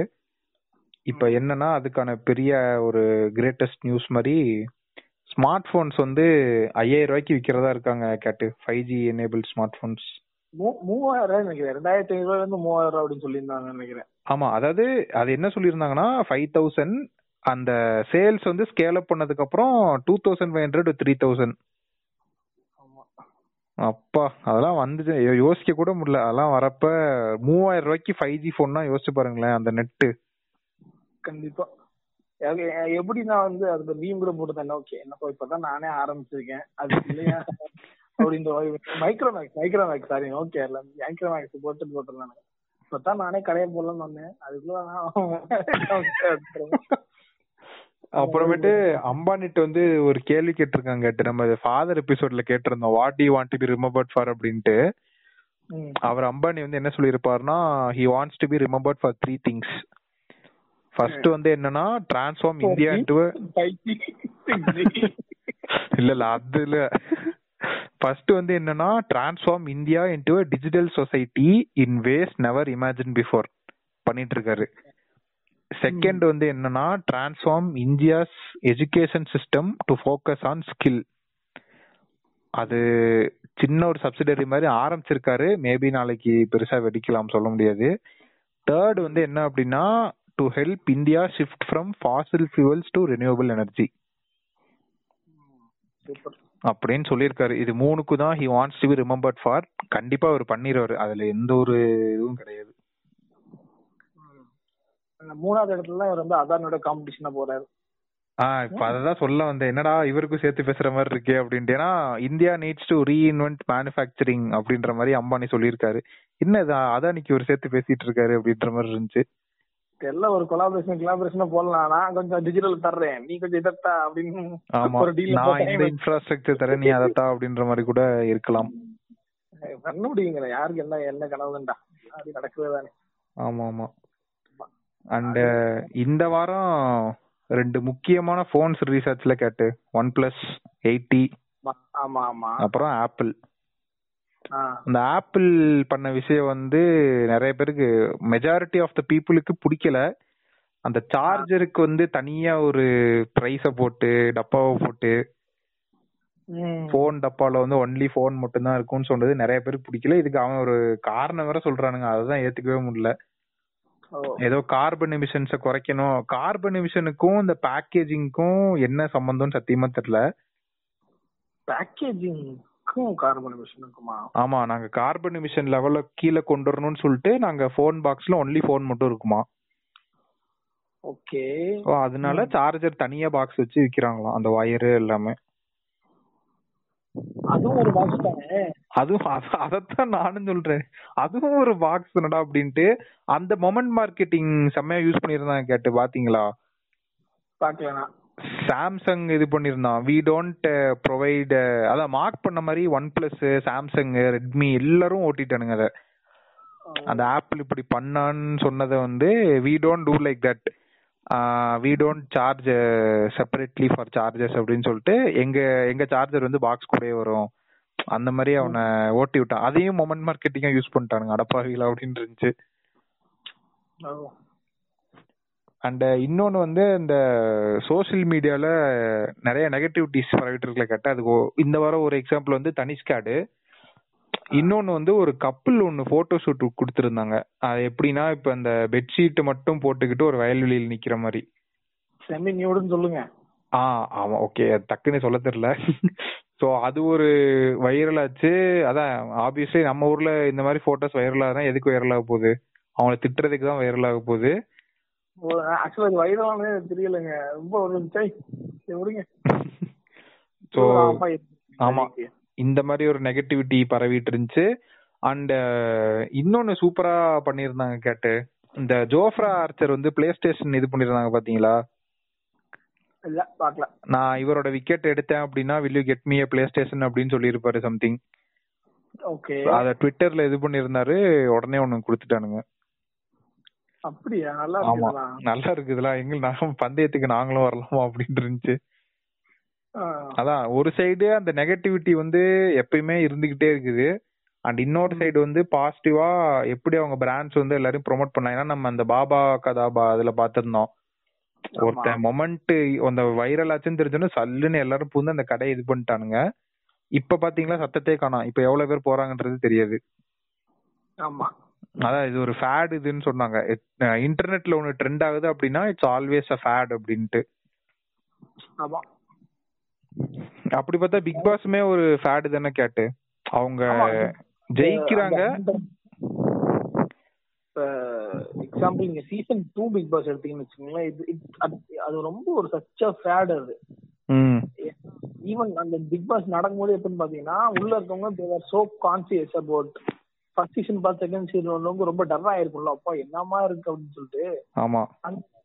இப்ப என்னன்னா அதுக்கான பெரிய ஒரு கிரேட்டஸ்ட் நியூஸ் மாதிரி ஸ்மார்ட் போன்ஸ் வந்து ஐயாயிரம் ரூபாய்க்கு விற்கிறதா இருக்காங்க கேட்டு. Five G enable smart phones மூவாயிரம் நினைக்கிறேன். ரெண்டாயிரத்தி ஐநூறு ரூபாயில இருந்து மூவாயிரம் அப்படின்னு சொல்லியிருந்தாங்க நினைக்கிறேன். ஆமா அதாவது அது என்ன சொல்லியிருந்தாங்கன்னா ஃபைவ் தௌசண்ட் அந்த சேல்ஸ் வந்து ஸ்கேல் அப் பண்ணதுக்கு அப்புறம் two thousand five hundred three thousand அப்பா அதெல்லாம் வந்து யோசிக்க கூட முடியல. அதெல்லாம் வரப்ப மூவாயிரம் ரூபாய்க்கு ஃபைவ் ஜி போன்னா யோசிச்சு பாருங்களேன் அந்த நெட்டு கண்டிப்பா. எப்படி நான் வந்து அதுக்கு மீம் கூட போட்டு ஓகே என்னப்பா இப்பதான் நானே ஆரம்பிச்சிருக்கேன். அது இல்லையா? அப்படின்ற மைக்ரோமேக்ஸ் மைக்ரோமேக்ஸ் சாரி ஓகே இல்ல மைக்ரோமேக்ஸ் போட்டு போட்டுருந்தாங்க. இப்பதான் நானே கடையை போடலாம்னு வந்தேன். அதுக்குள்ள [laughs] அப்புறமேட்டு அம்பானிட்ட வந்து ஒரு கேள்வி கேட்டிருக்காங்க கேட்டு. நம்ம ஃபாதர் எபிசோட்ல கேட்டிருந்தோம். What you want to be remembered for அப்படின்ட்டு. அவர் அம்பானி வந்து என்ன சொல்லியிருப்பாருன்னா he wants to be remembered for three things first வந்து என்னன்னா டிரான்ஸ்ஃபார்ம் இந்தியா இன்டு இல்ல இல்ல அது இல்ல. ஃபர்ஸ்ட் வந்து என்னன்னா transform India into a digital society in ways never imagine before பண்ணிட்டு இருக்காரு செகண்ட் வந்து என்னன்னா transform India's education system to focus on skill அது சின்ன ஒரு சப்சிடரி மாதிரி ஆரம்பிச்சிருக்காரு. மேபி நாளைக்கு பெருசா வெடிக்கலாம் சொல்ல முடியாது. தேர்ட் வந்து என்ன அப்படின்னா to help India shift from fossil fuels to renewable energy super. அப்படின்னு சொல்லியிருக்காரு. இது மூணுக்கு தான் he wants to be remembered for கண்டிப்பா அவர் பண்ணிடுவாரு அதுல எந்த ஒரு இதுவும் கிடையாது. மூணாவது இடத்துல இவர் வந்து அதானோட காம்படிஷனா போறாரு. ஆஹ் இப்ப அததான் சொல்ல வந்தேன். என்னடா இவருக்கும் சேர்த்து பேசுற மாதிரி இருக்கே அப்படின்ட்டு. ஏன்னா India needs to reinvent manufacturing அப்படின்ற மாதிரி அம்பானி சொல்லியிருக்காரு. என்ன இது அதானிக்கு ஒரு சேர்த்து பேசிட்டு இருக்காரு அப்படின்ற மாதிரி இருந்துச்சு. எல்லாம் ஒரு கொலாபரேஷன் கொலாபரேஷனா போடலாம். நான் கொஞ்சம் டிஜிட்டல் தர்றேன். நீ கொஞ்சம் இதத்தா அப்படின்னு ஆமா. நான் இந்த இன்ஃப்ராஸ்ட்ரக்சர் தரேன் நீ அதத்தா அப்படின்ற மாதிரி கூட இருக்கலாம். பண்ண முடியுங்கிற யாருக்கு என்ன என்ன கனவுண்டா அது நடக்குது தானே. ஆமா ஆமா. அண்ட் இந்த வாரம் ரெண்டு முக்கியமான போன்ஸ் ரிசர்ச்ல கேட்டு. ஒன் பிளஸ் எயிட்டி ஆமா ஆமா. அப்புறம் ஆப்பிள் ஆ, அந்த ஆப்பிள் பண்ண விஷயம் வந்து நிறைய பேருக்கு மெஜாரிட்டி ஆஃப் த பீப்புளுக்கு பிடிக்கல. அந்த சார்ஜருக்கு வந்து தனியா ஒரு பிரைஸ போட்டு டப்பாவை போட்டு. போன் டப்பால வந்து ஒன்லி போன் மட்டும் தான் இருக்கும்னு சொன்னது நிறைய பேருக்கு பிடிக்கல. இதுக்கு அவன் ஒரு காரணம் வேற சொல்றானுங்க. அதுதான் ஏத்துக்கவே முடியல. ஏதோ கார்பன் எமிஷன்ஸ குறைக்கணும். கார்பன் எமிஷனுக்கும் இந்த பேக்கேஜிங்க்கும் என்ன சம்பந்தம்னு சத்தியமா தெரியல. பேக்கேஜிங்க்கும் கார்பன் எமிஷன் இருக்குமா? ஆமா நாங்க கார்பன் எமிஷன் லெவல்ல கீழே கொண்டு வரணும்னு சொல்லிட்டு நாங்க போன் பாக்ஸ்ல ஒன்லி போன் மட்டும் இருக்குமா? ஓகே. ஓ, அதனால சார்ஜர் தனியா பாக்ஸ் வச்சு விக்கிறாங்களாம் அந்த வயரு எல்லாமே. அதுவும் ஒரு பாக்ஸ் தானே? அதுவும் அத- அதத்தான் நானும் சொல்றேன். அதுவும் ஒரு பாக்ஸ் தானடா அப்படின்ட்டு அந்த மொமெண்ட் மார்க்கெட்டிங் செம்மையா யூஸ் பண்ணிருந்தாங்க கேட்டு பாத்தீங்களா? பாக்கலனா சாம்சங் இது பண்ணிருந்தான். வி டோன்ட் ப்ரொவைட் அதான் மார்க் பண்ண மாதிரி ஒன் பிளஸ் சாம்சங் ரெட்மி எல்லாரும் ஓட்டிட்டானுங்க அத. அந்த ஆப்பிள் இப்படி பண்ணான்னு சொன்னதை வந்து we don't do like that we don't charge separately for charges அப்படின்னு சொல்லிட்டு எங்க எங்க சார்ஜர் வந்து பாக்ஸ் கூடயே வரும். அந்த மாதிரி அவனை ஓட்டி விட்டான். அதையும் மொமெண்ட் மார்க்கெட்டிங்கா யூஸ் பண்ணிட்டானுங்க. அடப்பாவிகளா அப்படின்னு இருந்துச்சு. அண்ட் இன்னொன்னு வந்து இந்த சோஷியல் மீடியால நிறைய நெகட்டிவிட்டிஸ் பரவிட்டு இருக்கல கேட்ட அதுக்கு இந்த வாரம் ஒரு எக்ஸாம்பிள் வந்து தனிஷ்காடு. இன்னொன்னு வந்து ஒரு கப்பிள் ஒன்னு போட்டோ ஷூட் கொடுத்திருந்தாங்க. அது எப்படின்னா இப்ப இந்த பெட்ஷீட் மட்டும் போட்டுக்கிட்டு ஒரு வயல்வெளியில் நிக்கிற மாதிரி. செமி நியூடுன்னு சொல்லுங்க. ஆ ஆமா ஓகே டக்குன்னு சொல்ல தெரியல. [laughs] சோ அது ஒரு வைரல் ஆச்சு. அதான் ஆப்வியஸ்லி நம்ம ஊர்ல இந்த மாதிரி போட்டோஸ் வைரல் ஆகுதுன்னா எதுக்கு வைரல் ஆக போகுது? அவங்கள திட்டுறதுக்கு தான் வைரல் ஆக போகுது. ஆக்சுவலா வைரலானே தெரியலங்க. ரொம்ப ஒரு சோ [laughs] ஆமா. இந்த மாதிரி ஒரு நெகட்டிவிட்டி பரவிட்டு இருந்துச்சு அண்ட் இன்னொன்னு சூப்பரா பண்ணியிருந்தாங்க கேட்டு. இந்த ஜோஃப்ரா ஆர்ச்சர் வந்து பிளே ஸ்டேஷன் இது பண்ணிருந்தாங்க பாத்தீங்களா? நான் இவரோட விக்கெட் எடுத்தேன் அப்படின்னா will you get me PlayStation அப்படின்னு சொல்லியிருப்பாரு சம்திங் ஓகே அத ட்விட்டர்ல இது பண்ணியிருந்தாரு உடனே ஒண்ணு கொடுத்துட்டானுங்க. அப்படியா? நல்லா ஆமா. இருக்குதா நல்லா இருக்குதுல எங்க நாங்க பந்தயத்துக்கு நாங்களும் வரலாமா அப்படின்னு இருந்துச்சு. அதான் ஒரு சைடு அந்த நெகட்டிவிட்டி வந்து எப்பயுமே இருந்துகிட்டே இருக்குது. அண்ட் இன்னொரு சைடு வந்து பாசிட்டிவா எப்படி அவங்க பிராண்ட்ஸ் வந்து எல்லாரையும் ப்ரோமோட் பண்ணாங்க நம்ம அந்த பாபா கதாபா அதுல பாத்திருந்தோம் ஒருத்தன் மொமெண்ட் அந்த வைரல் ஆச்சுன்னு தெரிஞ்சோன்னு சல்லுன்னு எல்லாரும் பூந்து அந்த கடையை இது பண்ணிட்டானுங்க. இப்ப பாத்தீங்களா சத்தத்தே காணோம். இப்ப எவ்வளவு பேர் போறாங்கன்றது தெரியாது. ஆமா. அதான் இது ஒரு ஃபேட் இதுன்னு சொன்னாங்க. இன்டர்நெட்ல ஒன்னு ட்ரெண்ட் ஆகுது அப்படின்னா இட்ஸ் ஆல்வேஸ் அ ஃபேட் அப்படின்ட்டு. ஆமா. அப்படி பார்த்தா பிக் பாஸ்மே ஒரு ஃபேடு தானே கேட்டு. அவங்க. ஜெயிக்கிறாங்க. எக்ஸாம்பிள் நீங்க சீசன் டூ பிக் பாஸ் எடுத்தீங்கன்னு வச்சுக்கோங்களேன் இது அது- ரொம்ப ஒரு சச்ச ஃபேட் அது. ஈவன் அந்த பிக் பாஸ் நடக்கும்போது எப்படின்னு பாத்தீங்கன்னா உள்ள இருக்கவங்க they were so conscious about first season பார்த்து செகண்ட் சீசன் வந்தவங்க ரொம்ப டர்ரா இருக்கும்ல அப்பா என்னமா இருக்கு அப்படின்னு சொல்லிட்டு. ஆமா.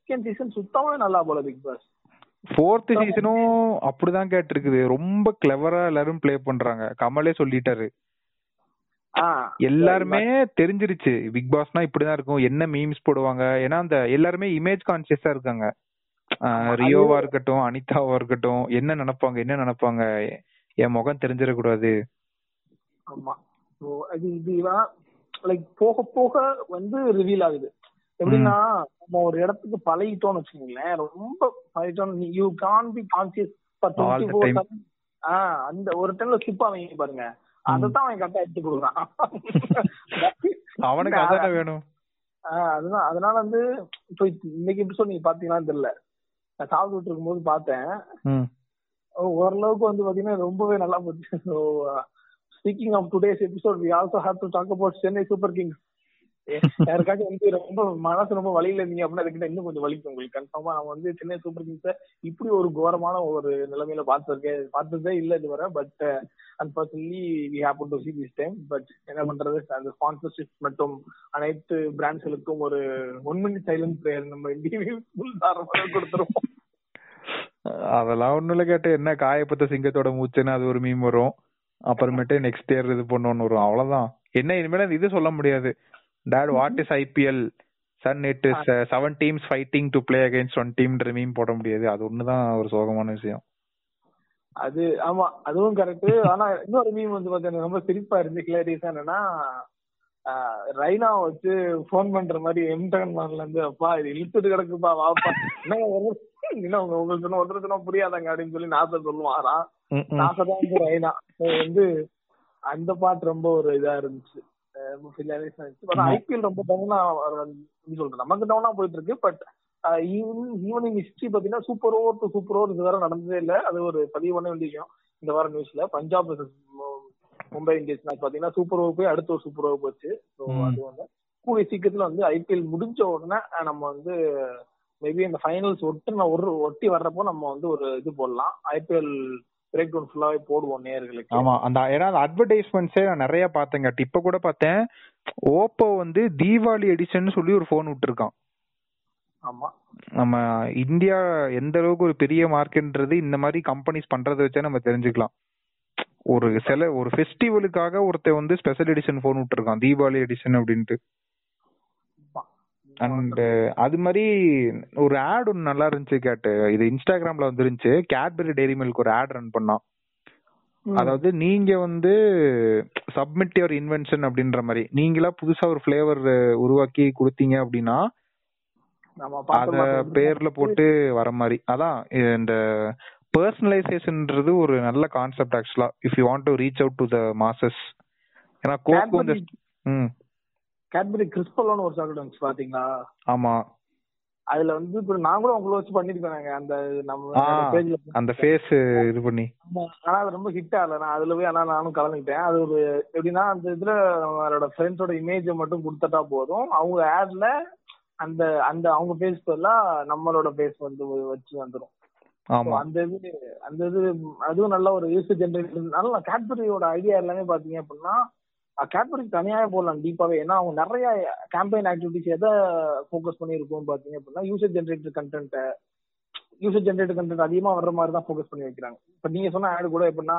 செகண்ட் சீசன் சுத்தமாவே நல்லா போல பிக் பாஸ் ஃபோர்த் சீசனும் அப்படிதான் கேட்டிருக்குது. ரொம்ப கிளவரா எல்லாரும் ப்ளே பண்றாங்க. கமலே சொல்லிட்டாரு. எல்லாருமே தெரிஞ்சிருச்சு. பிக் பாஸ்னா இப்படிதான் இருக்கும். என்ன மீம்ஸ் போடுவாங்க? ஏன்னா அந்த எல்லாருமே இமேஜ் கான்சியஸா இருக்காங்க. ரியோவா இருக்கட்டும் அனிதாவா இருக்கட்டும் என்ன நினைப்பாங்க என்ன நினைப்பாங்க? என் முகம் தெரிஞ்சிடக்கூடாது. So, அது இது லைக் போக போக வந்து ரிவீல் ஆகுது. எப்படின்னா நம்ம ஒரு இடத்துக்கு பழகிட்டோம்னு வச்சுக்கோங்களேன் ரொம்ப பழகிட்டோம் யூ கான் பி கான்சியஸ் அந்த ஒரு டைம்ல ஸ்லிப் ஆவீங்க பாருங்க. அதைத்தான் அவன் கரெக்டா எடுத்து கொடுக்குறான். அவனுக்கு [laughs] அதானே வேணும். அதுதான். அதனால வந்து இப்போ இன்னைக்கு எபிசோட் நீங்க பாத்தீங்களான்னு தெரியல. நான் சாப்பிட்டு இருக்கும் போது பார்த்தேன். ஓரளவுக்கு வந்து பாத்தீங்கன்னா ரொம்பவே நல்லா போச்சு. [laughs] So speaking of today's episode we also have to talk about Chennai Super Kings யாருக்காச்சும் வந்து ரொம்ப மனசு ரொம்ப வழியில இருந்தீங்க அப்படின்னா அதுக்கிட்ட இன்னும் கொஞ்சம் வலிக்கும் உங்களுக்கு. கன்ஃபார்மா நம்ம வந்து சென்னை சூப்பர் கிங்ஸ இப்படி ஒரு கோரமான ஒரு நிலைமையில பார்த்திருக்கேன். பார்த்ததே இல்ல இதுவரை but unfortunately we happen to see this time but என்ன பண்றது? அந்த ஸ்பான்சர்ஷிப் மற்றும் அனைத்து பிராண்ட்ஸ்களுக்கும் ஒரு ஒன் மினிட் சைலண்ட் பிரேயர் நம்ம இந்தியாவே ஃபுல் தாரமாக கொடுத்துருவோம். அதெல்லாம் ஒண்ணும் இல்ல கேட்டு என்ன காயப்பட்ட சிங்கத்தோட மூச்சுன்னு அது ஒரு மீம் வரும். அப்புறமேட்டு நெக்ஸ்ட் இயர் இது பண்ணுவோம்னு வரும். அவ்வளவுதான். என்ன இனிமேல் இது சொல்ல முடியாது. Dad what is IPL son it is seven teams fighting to play against one டீம்ன்ற meme போட முடியாது. அது ஒண்ணுதான் ஒரு சோகமான விஷயம். அது ஆமா அதுவும் கரெக்ட் ஆனா இன்னொரு மீம் வந்து பாத்தீங்கன்னா ரொம்ப சிரிப்பா இருந்து கிளாரிஸ் என்னன்னா ரைனா வச்சு போன் பண்ற மாதிரி எம்டன் மார்ல இருந்து அப்பா இது இழுத்துட்டு கிடக்குப்பா வாப்பா. [laughs] என்ன உங்க உங்களுக்கு சொன்ன ஒருத்தர் சொன்னா புரியாதாங்க அப்படின்னு சொல்லி நாசர் சொல்லுவாராம். தான் வந்து ரைனா வந்து அந்த பாட்டு ரொம்ப ஒரு இதா இருந்துச்சு. ஐபிஎல் ரொம்ப டவுனா சொல்றேன் நமக்கு டவுனா போயிட்டு இருக்கு. பட் ஈவனிங் ஹிஸ்டரி பாத்தீங்கன்னா super over to super over இது வரை நடந்ததே இல்ல. அது ஒரு பதிவு பண்ண வேண்டிய விஷயம். இந்த வாரம் நியூஸ்ல பஞ்சாப் மும்பை இந்தியன்ஸ் மேட்ச் பாத்தீங்கன்னா சூப்பர் ஓவர் போய் அடுத்த ஒரு சூப்பர் ஓவர் போச்சு ஸோ. அது வந்து கூடிய சீக்கிரத்துல வந்து ஐபிஎல் முடிஞ்ச உடனே நம்ம வந்து மேபி இந்த ஃபைனல்ஸ் ஒட்டு நான் ஒரு ஒட்டி வர்றப்போ நம்ம வந்து ஒரு இது போடலாம். ஐபிஎல் பிரேக் டவுன் ஃபுல்லாவே போடுவோம் நேயர்களுக்கு ஆமா அந்த ஏன்னா அந்த அட்வர்டைஸ்மெண்ட்ஸே நான் நிறைய பார்த்தேங்க. இப்ப கூட பார்த்தேன் ஓப்போ வந்து தீபாவளி எடிஷன் சொல்லி ஒரு போன் விட்டுருக்கான். ஆமா. நம்ம இந்தியா எந்த அளவுக்கு ஒரு பெரிய மார்க்கெட்ன்றது இந்த மாதிரி கம்பெனிஸ் பண்றதை வச்சே நம்ம தெரிஞ்சுக்கலாம். ஒரு சில ஒரு ஃபெஸ்டிவலுக்காக ஒருத்தன் வந்து ஸ்பெஷல் எடிஷன் போன் விட்டுருக்கான் தீபாவளி எடிஷன் அப்படின்ட்டு. அண்ட் அது மாதிரி ஒரு ஆட் ஒன்று நல்லா இருந்துச்சு கேட்டு. இது இன்ஸ்டாகிராம்ல வந்துருந்துச்சு. கேட்பரி டெய்ரி மில்க் ஒரு ஆட் ரன் பண்ணான் ம். அதாவது நீங்க வந்து சப்மிட் யுவர் இன்வென்ஷன் அப்படின்ற மாதிரி நீங்களா புதுசா ஒரு ஃபிளேவர் உருவாக்கி கொடுத்தீங்க அப்படின்னா அத பேர்ல போட்டு வர மாதிரி அதான் இந்த பர்சனலைசேஷன்ன்றது ஒரு நல்ல கான்செப்ட் ஆக்சுவலா if you want to reach out to the masses ஏன்னா கோக் வந்து ம். கேட்பரி கிறிஸ்பலோன்னு ஒரு சாக்லேட் வந்துச்சு பாத்தீங்களா? ஆமா. அதுல வந்து இப்ப நான் கூட உங்களை வச்சு பண்ணிருக்கேன் அந்த நம்ம பேஜ்ல அந்த ஃபேஸ் இது பண்ணி. ஆனா அது ரொம்ப ஹிட் ஆகல நான் அதுல போய் ஆனா நானும் கலந்துக்கிட்டேன். அது ஒரு எப்படின்னா அந்த இதுல அவரோட ஃப்ரெண்ட்ஸோட இமேஜ் மட்டும் கொடுத்துட்டா போதும். அவங்க ஆட்ல அந்த அந்த அவங்க பேஸ் பதிலாம் நம்மளோட பேஸ் வந்து வச்சு வந்துரும். So, ஆமா. அந்த இது அந்த இது அதுவும் நல்ல ஒரு யூஸ் ஜென்ரேட் நல்ல கேட்பரியோட ஐடியா எல்லாமே பாத்தீங்க அப்படின்னா கேட்பரி தனியாவே போடலாம் டீப்பாவே ஏன்னா அவங்க நிறைய கேம்பெயின் ஆக்டிவிட்டிஸ் எதை ஃபோக்கஸ் பண்ணி இருக்கும் பாத்தீங்க அப்படின்னா user generated content user generate content அதிகமா வர்ற மாதிரி தான் ஃபோக்கஸ் பண்ணி வைக்கிறாங்க. இப்ப நீங்க சொன்ன ஆடு கூட எப்படின்னா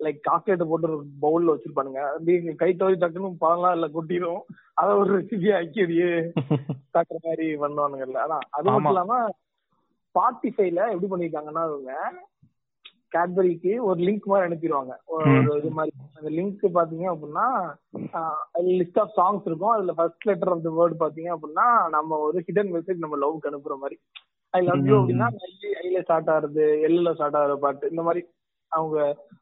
லைக் சாக்லேட் போட்டு ஒரு பவுல்ல வச்சிருப்பானுங்க. அப்படியே கை தவறி டக்குன்னு பழம்லாம் இல்ல கொட்டிடும் அத ஒரு ரெசிபி ஆக்கி அப்படியே [laughs] காட்டுற மாதிரி பண்ணுவானுங்கல்ல. அதான் அது மட்டும். இல்லாம ஸ்பாட்டிஃபைல எப்படி பண்ணிருக்காங்கன்னா அவங்க கேட்பரிக்கு ஒரு லிங்க் மாதிரி அனுப்பிடுவாங்க. ஒரு இது மாதிரி. அந்த லிங்க் பாத்தீங்க அப்படின்னா லிஸ்ட் ஆஃப் சாங்ஸ் இருக்கும். அதுல first letter of the word பாத்தீங்க அப்படின்னா நம்ம ஒரு ஹிடன் மெசேஜ் நம்ம லவ்க்கு அனுப்புற மாதிரி. I love you. அப்படின்னா ஐல ஸ்டார்ட் ஆகுறது எல்ல ஸ்டார்ட் ஆகுற பாட்டு இந்த மாதிரி அவங்க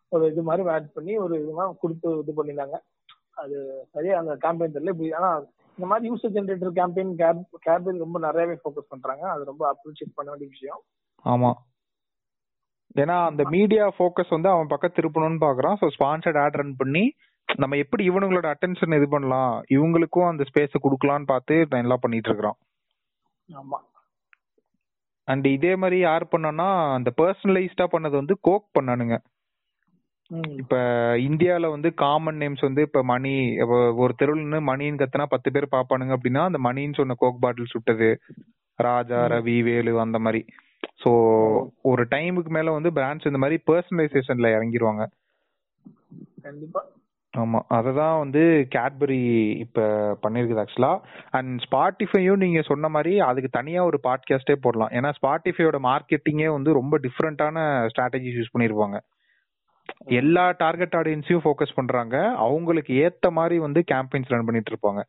ஒரு இது மாதிரி ஆட் பண்ணி ஒரு இது மாதிரி கொடுத்து இது பண்ணிருந்தாங்க அது சரியா அந்த கேம்பெயின் தெரியல. இப்படி ஆனா இந்த மாதிரி யூசர் ஜென்ரேட்டர் கேம்பெயின் கேப் கேம்பெயின் ரொம்ப நிறையவே ஃபோக்கஸ் பண்றாங்க. அது ரொம்ப அப்ரிஷியேட் பண்ண வேண்டிய விஷயம். ஆமா. ஏன்னா அந்த மீடியா ஃபோக்கஸ் வந்து அவன் பக்கம் திருப்பணும்னு பாக்குறான். ஸோ ஸ்பான்சர்ட் ஆட் ரன் பண்ணி நம்ம எப்படி இவனுங்களோட அட்டென்ஷன் இது பண்ணலாம்? இவங்களுக்கும் அந்த ஸ்பேஸ கொடுக்கலாம்னு பார்த்து எல்லாம் பண்ணிட்டு இருக்கிறான். ஆமா. அண்ட் இதே மாதிரி யார் பண்ணானா அந்த பர்சனலைஸ்டா பண்ணது வந்து கோக் பண்ணானுங்க. இப்ப இந்தியால வந்து காமன் நேம்ஸ் வந்து இப்ப மணி ஒரு தெருவுல மணின்னு கத்துனா பத்து பேர் பாப்பானுங்க அப்படின்னா அந்த மணின்னு சொன்ன கோக் பாட்டில் சுட்டது ராஜா. ரவி வேலு அந்த மாதிரி. சோ ஒரு டைமுக்கு மேல வந்து பிராண்ட்ஸ் இந்த மாதிரி பர்சனலைசேஷன்ல இறங்கிருவாங்க. கண்டிப்பா. ஆமா. அததான் வந்து கேட்பரி இப்ப பண்ணிருக்குது ஆக்சுவலா அண்ட் ஸ்பாட்டிஃபையும் நீங்க சொன்ன மாதிரி அதுக்கு தனியா ஒரு பாட்காஸ்டே போடலாம். ஏன்னா ஸ்பாட்டிஃபையோட மார்க்கெட்டிங்கே வந்து ரொம்ப டிஃப்ரெண்டான ஸ்ட்ராட்டஜிஸ் யூஸ் பண்ணிருப்பாங்க. எல்லா டார்கெட் ஆடியன்ஸையும் ஃபோக்கஸ் பண்றாங்க. அவங்களுக்கு ஏத்த மாதிரி வந்து கேம்பெயின்ஸ் ரன் பண்ணிட்டு இருப்பாங்க.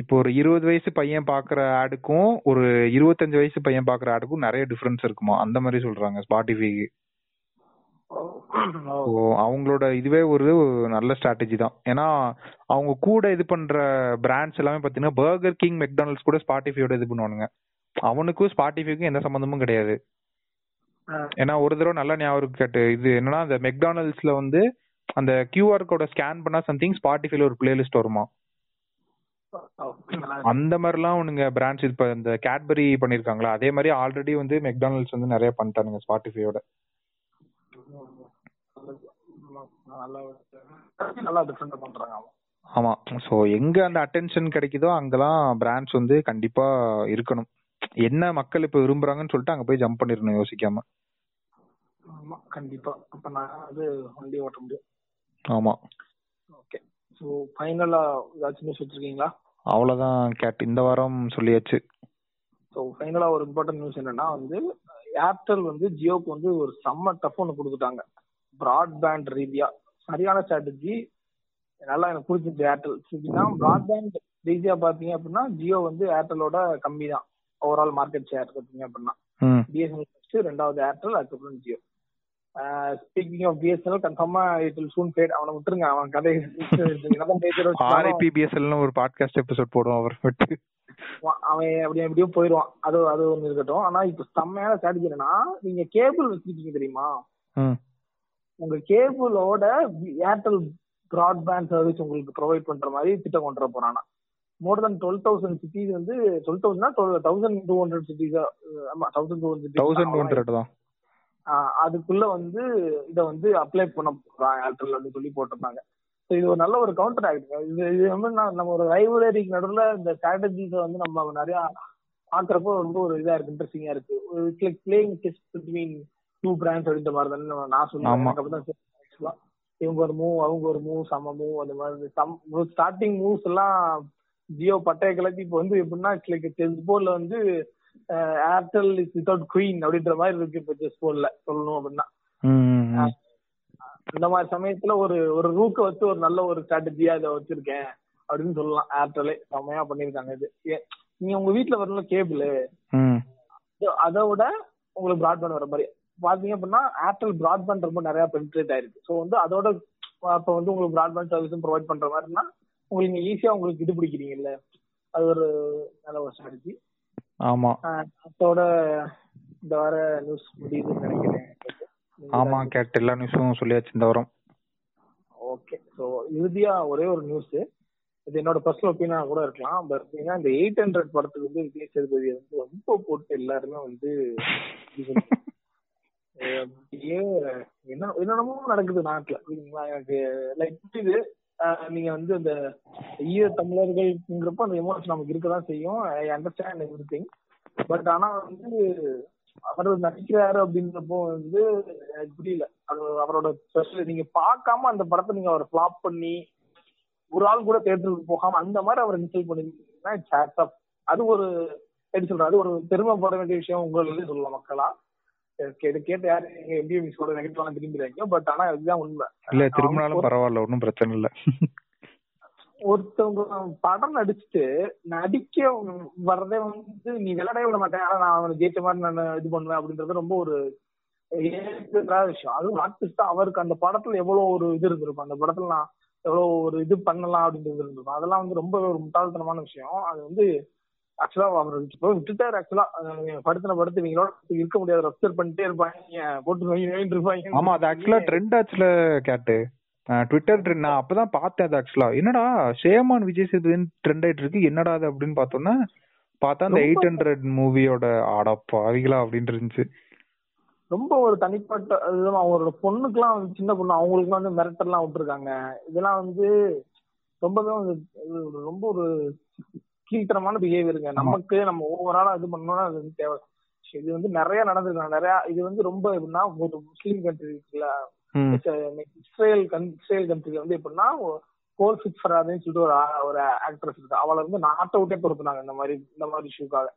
இப்போ ஒரு இருபது வயசு பையன் பாக்குற ஆடுக்கும் ஒரு இருபத்தஞ்சு வயசு பையன் பாக்குற ஆடுக்கும் நிறைய டிஃபரன்ஸ் இருக்குமா? அந்த மாதிரி சொல்றாங்க ஸ்பாட்டிஃபைக்கு அவங்களோட இதுவே ஒரு நல்ல ஸ்ட்ராட்டஜி தான். ஏன்னா அவங்க கூட இது பண்ற பிராண்ட்ஸ் எல்லாமே பாத்தீங்கன்னா பர்கர் கிங் மெக்டானல்ட்ஸ் கூட ஸ்பாட்டிஃபையோட இது பண்ணுவானுங்க. அவனுக்கும் ஸ்பாட்டிஃபைக்கும் எந்த சம்மந்தமும் கிடையாது. ஏன்னா ஒரு தடவை நல்லா ஞாபகம் கேட்டு. இது என்னன்னா அந்த மெக்டானல்ட்ஸ்ல வந்து அந்த கியூஆர் கோட ஸ்கேன் பண்ணா சம்திங் ஸ்பாட்டிஃபைல ஒரு பிளேலிஸ்ட் வருமா. அந்த மாதிரிலாம் அவனுங்க பிராண்ட்ஸ் இப்ப இந்த கேட்பரி பண்ணிருக்காங்களா அதே மாதிரி ஆல்ரெடி வந்து மெக்டானல்ட்ஸ் வந்து நிறைய பண்ணிட்டானுங்க ஸ்பாட்டிஃபையோட ஆமா. சோ எங்க அந்த அட்டென்ஷன் கிடைக்குதோ அங்கெல்லாம் பிராண்ட்ஸ் வந்து கண்டிப்பா இருக்கணும். என்ன மக்கள் இப்ப விரும்புறாங்கன்னு சொல்லிட்டு அங்க போய் ஜம்ப் பண்ணிடணும் யோசிக்காம. ஆமா கண்டிப்பா. அப்ப நான் வந்து வண்டி ஓட்ட முடியும். ஆமா. ஓகே ஸோ ஃபைனலா ஏதாச்சும் நியூஸ் வச்சிருக்கீங்களா? அவ்வளவுதான் கேட் இந்த வாரம் சொல்லியாச்சு. ஸோ ஃபைனலா ஒரு இம்பார்ட்டன்ட் நியூஸ் என்னன்னா வந்து ஏர்டெல் வந்து ஜியோக்கு வந்து ஒரு செம்ம டஃப் ஒன்று கொடுத்துட்டாங்க. பிராட்பேண்ட் ரீதியா. சரியான ஸ்ட்ராட்டஜி நல்லா எனக்கு பிடிச்சிருச்சு ஏர்டெல் எப்படின்னா பிராட்பேண்ட் ரீதியா பாத்தீங்க அப்படின்னா ஜியோ வந்து ஏர்டெலோட கம்மி தான் ஓவரால் மார்க்கெட் ஷேர் பார்த்தீங்க அப்படின்னா. பிஎஸ்என்எல் ரெண்டாவது ஏர்டெல் அதுக்கப்புறம் ஜியோ. ஸ்பீக்கிங் ஆஃப் பிஎஸ்என்எல் கன்ஃபார்மா இட் வில் சூன் ஃபேட் அவனை விட்டுருங்க அவன் கதை ஆர்ஐபி பிஎஸ்எல்னு ஒரு பாட்காஸ்ட் எபிசோட் போடுவோம் அவர் விட்டு. அவன் அப்படியே எப்படியோ போயிடுவான். அது அது ஒண்ணு இருக்கட்டும். ஆனா இப்ப செம்மையான ஸ்ட்ராட்டஜி என்னன்னா நீங்க கேபிள் வச்சிருக்கீங்க தெரியுமா? உங்க கேபிளோட ஏர்டெல் பிராட்பேண்ட் சர்வீஸ் உங்களுக்கு ப்ரொவைட் பண்ற மாதிரி திட்டம் கொண்டு வர போறானா. More than twelve thousand cities வந்து twelve தௌசண்ட்னா twelve thousand two hundred cities ஆமா thousand two hundred thousand two hundred தான். அதுக்குள்ள வந்து இத வந்து அப்ளை பண்ண போறான் ஏர்டெல் அப்படின்னு சொல்லி போட்டிருந்தாங்க. ஸோ இது ஒரு நல்ல ஒரு கவுண்டர் ஆக்ட் இது இது வந்து நம்ம ஒரு ரைவலரிக்கு நடுவில் இந்த ஸ்ட்ராட்டஜிஸை வந்து நம்ம நிறைய பாக்குறப்போ ரொம்ப ஒரு இதா இருக்கு இன்ட்ரெஸ்டிங்கா இருக்கு. Like playing test between two brands அப்படின்ற மாதிரி தானே நான் சொல்லுவேன். அப்படிதான் தெரியும் actually. இவங்க ஒரு மூவ் அவங்க ஒரு மூவ் சம மூவ் அந்த மாதிரி. சம் ஸ்டார்டிங் மூவ்ஸ் எல்லாம் ஜியோ பட்டைய கிளப்பி இப்போ வந்து எப்படின்னா லைக் செஸ் போர்ட்ல வந்து ஏர்டெல் இஸ் வித்வுட் குயின் அப்படின்ற மாதிரி இருக்கு இப்போ செஸ் போர்ட்ல சொல்லணும் அப்படின்னா. இந்த மாதிரி சமயத்துல ஒரு ஒரு ரூக்க வச்சு ஒரு நல்ல ஒரு ஸ்ட்ராட்டஜியா இதை வச்சிருக்கேன் அப்படின்னு சொல்லலாம். ஏர்டெல்லே செம்மையா பண்ணிருக்காங்க இது நீங்க உங்க வீட்டுல வரல கேபிள் அதை விட உங்களுக்கு பிராட்பேண்ட் வர மாதிரி. பாத்தீங்க அப்படின்னா ஏர்டெல் பிராட்பேண்ட் ரொம்ப நிறைய பெனிட்ரேட் ஆயிருக்கு. ஸோ வந்து அதோட அப்ப வந்து உங்களுக்கு பிராட்பேண்ட் சர்வீஸும் ப்ரொவைட் பண்ற மாதிரினா உங்களுக்கு ஈஸியா உங்களுக்கு இது பிடிக்கிறீங்கல்ல. அது ஒரு நல்ல ஒரு ஸ்ட்ராட்டஜி ஆமா. அதோட இந்த வார நியூஸ் முடியுதுன்னு நினைக்கிறேன். ஆமா கேட் எல்லா நியூஸும் சொல்லியாச்சு இந்த வாரம். ஓகே. ஸோ இறுதியா ஒரே ஒரு நியூஸ் இது என்னோட பர்சனல் ஒப்பீனியா கூட இருக்கலாம். பட் ஏன்னா இந்த எயிட் ஹண்ட்ரட் படத்துக்கு வந்து விஜய் சேதுபதி வந்து ரொம்ப போட்டு எல்லாருமே வந்து [laughs] என்ன என்னென்னமோ நடக்குது நாட்டுல. எனக்கு லைக் புரியுது. நீங்க வந்து அந்த ஈழ தமிழர்கள்ங்கிறப்ப அந்த எமோஷன் நமக்கு இருக்கதான் செய்யும். I understand everything but ஆனா வந்து அவர் நடிக்கிறாரு அப்படின்றப்போ வந்து எனக்கு புரியல. அது அவரோட ஸ்பெஷல் நீங்க பார்க்காம அந்த படத்தை நீங்க அவர் ஃபிளாப் பண்ணி ஒரு ஆள் கூட தேட்டருக்கு போகாம அந்த மாதிரி அவர் இன்சல்ட் பண்ணிருந்தீங்கன்னா இட்ஸ் அது ஒரு எப்படி சொல்றது? அது ஒரு பெருமைப்பட வேண்டிய விஷயம் உங்களுக்கு சொல்லலாம் மக்களா? இது கேட்டு யாரு எம்பிஏ மிஸ்ஸோட நெகட்டிவ்லாம் திரும்பிடுறாங்க பட் ஆனா இதுதான் உண்மை. இல்ல திரும்பினாலும் பரவாயில்ல ஒன்றும் பிரச்சனை இல்ல. ஒருத்தவங்க படம் நடிச்சுட்டு நடிக்க வர்றதே வந்து நீ விளையாடவே விட மாட்டேன். ஆனா நான் அவனை ஜெயிச்ச மாதிரி நான் இது பண்ணுவேன் அப்படின்றது ரொம்ப ஒரு விஷயம். அதுவும் ஆர்டிஸ்டா அவருக்கு அந்த படத்துல எவ்வளவு ஒரு இது இருந்திருக்கும். அந்த படத்துல நான் எவ்வளவு ஒரு இது பண்ணலாம் அப்படின்றது இருந்திருக்கும். அதெல்லாம் வந்து ரொம்ப ஒரு முட்டாள்தனமான விஷயம். அது வந்து ஆக்சுவலா அவர் இப்போ விட்டுட்டாரு ஆக்சுவலா படுத்தின படுத்து நீங்களோட இருக்க முடியாது. ரெப்சர் பண்ணிட்டே இருப்பாங்க. போட்டு நோய் இருப்பாங்க. ஆமா அது ஆக்சுவலா ட்ரெண்ட் ஆச்சுல கேட்டு. ட்விட்டர் ட்ரெண்ட் நான் அப்பதான் பார்த்தேன் அது ஆக்சுவலா என்னடா ஷேமான் விஜய் சேதுவின் ட்ரெண்ட் ஆயிட்டு இருக்கு. என்னடா அது அப்படின்னு பார்த்தோம்னா பார்த்தா அந்த எயிட் ஹண்ட்ரட் மூவியோட ஆடப்பா அவிகளா அப்படின்னு இருந்துச்சு. ரொம்ப ஒரு தனிப்பட்ட இதுதான் அவங்களோட பொண்ணுக்குலாம் சின்ன பொண்ணு அவங்களுக்குலாம் வந்து மிரட்டர்லாம் விட்டுருக்காங்க. இதெல்லாம் வந்து ரொம்பவே ரொம்ப ஒரு கீழ்த்தரமான பிஹேவியருங்க நமக்கு நம்ம ஓவராலா இது பண்ணோம்னா அது வந்து தேவை. இது வந்து நிறைய நடந்திருக்கு. நிறைய இது வந்து ரொம்ப எப்படின்னா ஒரு முஸ்லீம் கண்ட்ரி இருக்குல்ல இஸ்ரேல் இஸ்ரேல் கண்ட்ரில வந்து எப்படின்னா கோல் ஃபிட் ஃபராதுன்னு சொல்லிட்டு ஒரு ஒரு ஆக்ட்ரஸ் இருக்கு. அவளை வந்து நாட்டை விட்டே பொறுத்துனாங்க இந்த மாதிரி இந்த மாதிரி இஷ்யூக்காக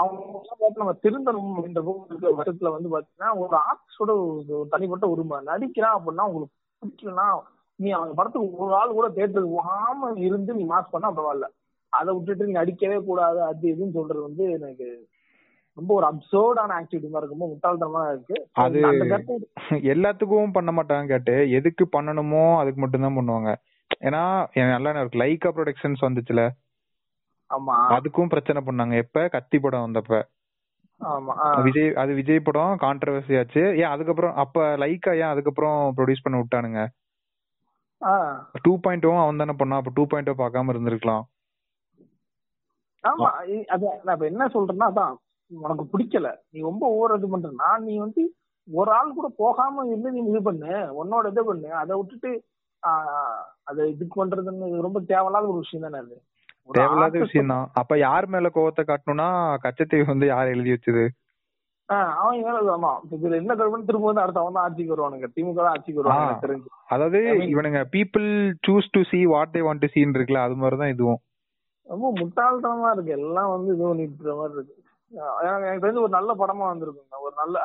அவங்க நம்ம திருந்தணும் அப்படின்ற வருஷத்துல வந்து பாத்தீங்கன்னா ஒரு ஆர்டிஸ்டோட தனிப்பட்ட உரிமை. நடிக்கிறான் அப்படின்னா உங்களுக்கு பிடிக்கலன்னா நீ அவங்க படத்துக்கு ஒரு ஆள் கூட தேட்டருக்கு போகாம இருந்து நீ மாஸ் பண்ணா பரவாயில்ல. அதை விட்டுட்டு நீ நடிக்கவே கூடாது அது இதுன்னு சொல்றது வந்து எனக்கு ரொம்ப ஒரு அப்சர்டான ஆக்டிவிட்டி மாதிரி ரொம்ப முட்டாள்தனமா இருக்கு. அது எல்லாத்துக்கும் பண்ண மாட்டாங்க கேட்டு எதுக்கு பண்ணணுமோ அதுக்கு மட்டும் தான் பண்ணுவாங்க. ஏன்னா நல்லா இருக்கு லைக்கா ப்ரொடக்ஷன்ஸ் வந்துச்சுல. ஆமா. அதுக்கும் பிரச்சனை பண்ணாங்க. எப்ப? கத்தி படம் வந்தப்ப. ஆமா விஜய் அது விஜய் படம் கான்ட்ரவர்சி ஆச்சு. ஏன் அதுக்கப்புறம் அப்ப லைக்கா ஏன் அதுக்கப்புறம் ப்ரொடியூஸ் பண்ண விட்டானுங்க? டூ பாயிண்ட் அவன் தானே பண்ணா. அப்ப டூ பாயிண்ட் பார்க்காம இருந்திருக்கலாம். ஆமா அது நான் இப்ப என்ன சொல்றேன்னா அதான் உனக்கு பிடிக்கல. நீ ரொம்ப ஓவர் இது பண்றனா நீ வந்து ஒரு ஆள் கூட போகாம இருந்து நீ இது பண்ணு. உன்னோட இது பண்ணு. அதை விட்டுட்டு அதை இதுக்கு பண்றதுன்னு ரொம்ப தேவையில்லாத ஒரு விஷயம் தானே அது. தேவையில்லாத விஷயம் தான். அப்ப யார் மேல கோவத்தை காட்டணும்னா கச்சத்தீவு வந்து யார் எழுதி வச்சது? அவன் மேல ஆமா. இதுல என்ன கவர்மெண்ட் திரும்ப வந்து அடுத்த அவன் தான் ஆட்சிக்கு வருவானுங்க. திமுக தான் ஆட்சிக்கு வருவாங்க தெரிஞ்சு. அதாவது இவனுங்க people choose to see what they want to seen இருக்குல்ல அது மாதிரிதான் இதுவும். ரொம்ப முட்டாள்தனமா இருக்கு. எல்லாம் வந்து இது பண்ணிட்டு மாதிரி இருக்கு. எனக்கு தெரிஞ்சு ஒரு நல்ல படமா வந்திருக்குங்க. ஒரு நல்ல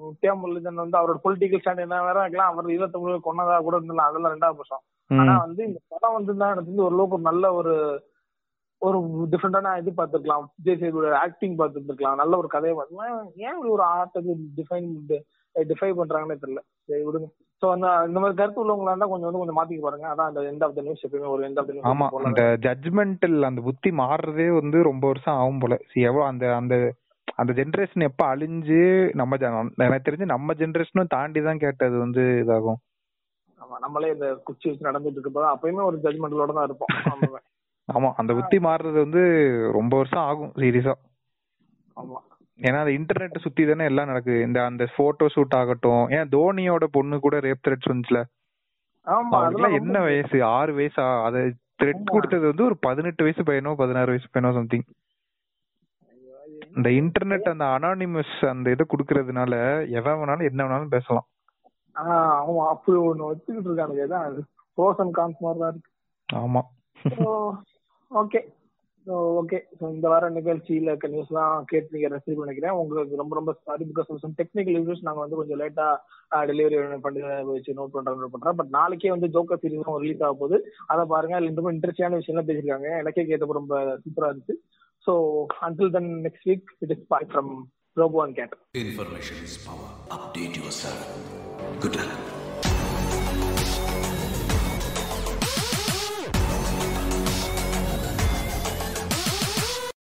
முத்தியா முரளிதரன் வந்து அவரோட பொலிட்டிக்கல் ஸ்டாண்ட் என்ன வேற இருக்கலாம். அவர் ஈழத்தமிழ் கொன்னதா கூட இருந்தலாம் அதெல்லாம் ரெண்டாவது பட்சம் ஆனா வந்து இந்த படம் வந்து தான் எனக்கு தெரிஞ்சு ஓரளவுக்கு ஒரு நல்ல ஒரு ஒரு டிஃப்ரெண்டான இது பார்த்துருக்கலாம். விஜய் சேதுவோட ஆக்டிங் பார்த்துருக்கலாம் நல்ல ஒரு கதையை பார்த்துக்கலாம் ஏன் இப்படி ஒரு ஆர்ட்டுக்கு டிஃபைன் டிஃபை பண்றாங்கன்னே தெரியல. சரி விடுங்க. சோ அந்த இந்த மாதிரி கருத்து உள்ளவங்களா இருந்தா கொஞ்சம் வந்து கொஞ்சம் மாத்திக்க பாருங்க. அதான் அந்த எண்ட் ஆஃப் த நியூஸ் எப்பயுமே ஒரு எண்ட் ஆஃப் த நியூஸ் ஆமா அந்த ஜட்ஜ்மெண்டல் அந்த புத்தி மாறுறதே வந்து ரொம்ப வருஷம் ஆகும் போல. சி எவ்வளவு அந்த அந்த அந்த ஜெனரேஷன் எப்ப அழிஞ்சு நம்ம எனக்கு தெரிஞ்சு நம்ம ஜெனரேஷனும் தாண்டி தான் கேட்டது வந்து இதாகும். ஆமா நம்மளே இந்த குச்சி வச்சு நடந்துட்டு இருக்கப்போ அப்பயுமே ஒரு ஜட்மெண்டலோட தான் இருப்போம். ஆமா அந்த புத்தி மாறுறது வந்து ரொம்ப வருஷம் ஆகும் சீரியஸா ஆமா. ஏன்னா அந்த இன்டர்நெட் சுத்தி தானே எல்லாம் நடக்குது. இந்த அந்த போட்டோ ஷூட் ஆகட்டும். ஏன் தோனியோட பொண்ணு கூட ரேப் த்ரெட்ஸ் வந்துச்சுல அவங்களுக்குலாம் என்ன வயசு? ஆறு வயசா? அதை த்ரெட் கொடுத்தது வந்து ஒரு பதினெட்டு வயசு பையனோ பதினாறு வயசு பையனோ சம்திங் இந்த இன்டர்நெட் அந்த அனானிமஸ் அந்த இதை குடுக்கறதுனால எவன் வேணாலும் என்ன வேணாலும் பேசலாம். ஆமா அப்படி ஒண்ணு வச்சுக்கிட்டு இருக்கானுங்க. ப்ரோஸ் அண்ட் கான்ஸ் மாதிரி தான் இருக்கு. ஆமா. ஓகே ஓகே ஸோ இந்த வார நிகழ்ச்சியில இருக்க நியூஸ்லாம் கேட்டு நீங்க ரசிச்சு நினைக்கிறேன் உங்களுக்கு ரொம்ப ரொம்ப sorry because some technical issues நாங்க வந்து கொஞ்சம் லேட்டா டெலிவரி பண்ணி வச்சு நோட் பண்றோம் பண்றோம் பட் நாளைக்கே வந்து ஜோக்கர் சீரிஸ் ரிலீஸ் ஆக போகுது. அதை பாருங்க. அதுல ரொம்ப இன்ட்ரெஸ்டிங்கான விஷயம்லாம் பேசியிருக்காங்க. எனக்கே கேட்டப்போ ரொம்ப சூப்பரா இருந்துச்சு. So until then next week it is bye from Robo and Cat Information is power. Update yourself. Good luck.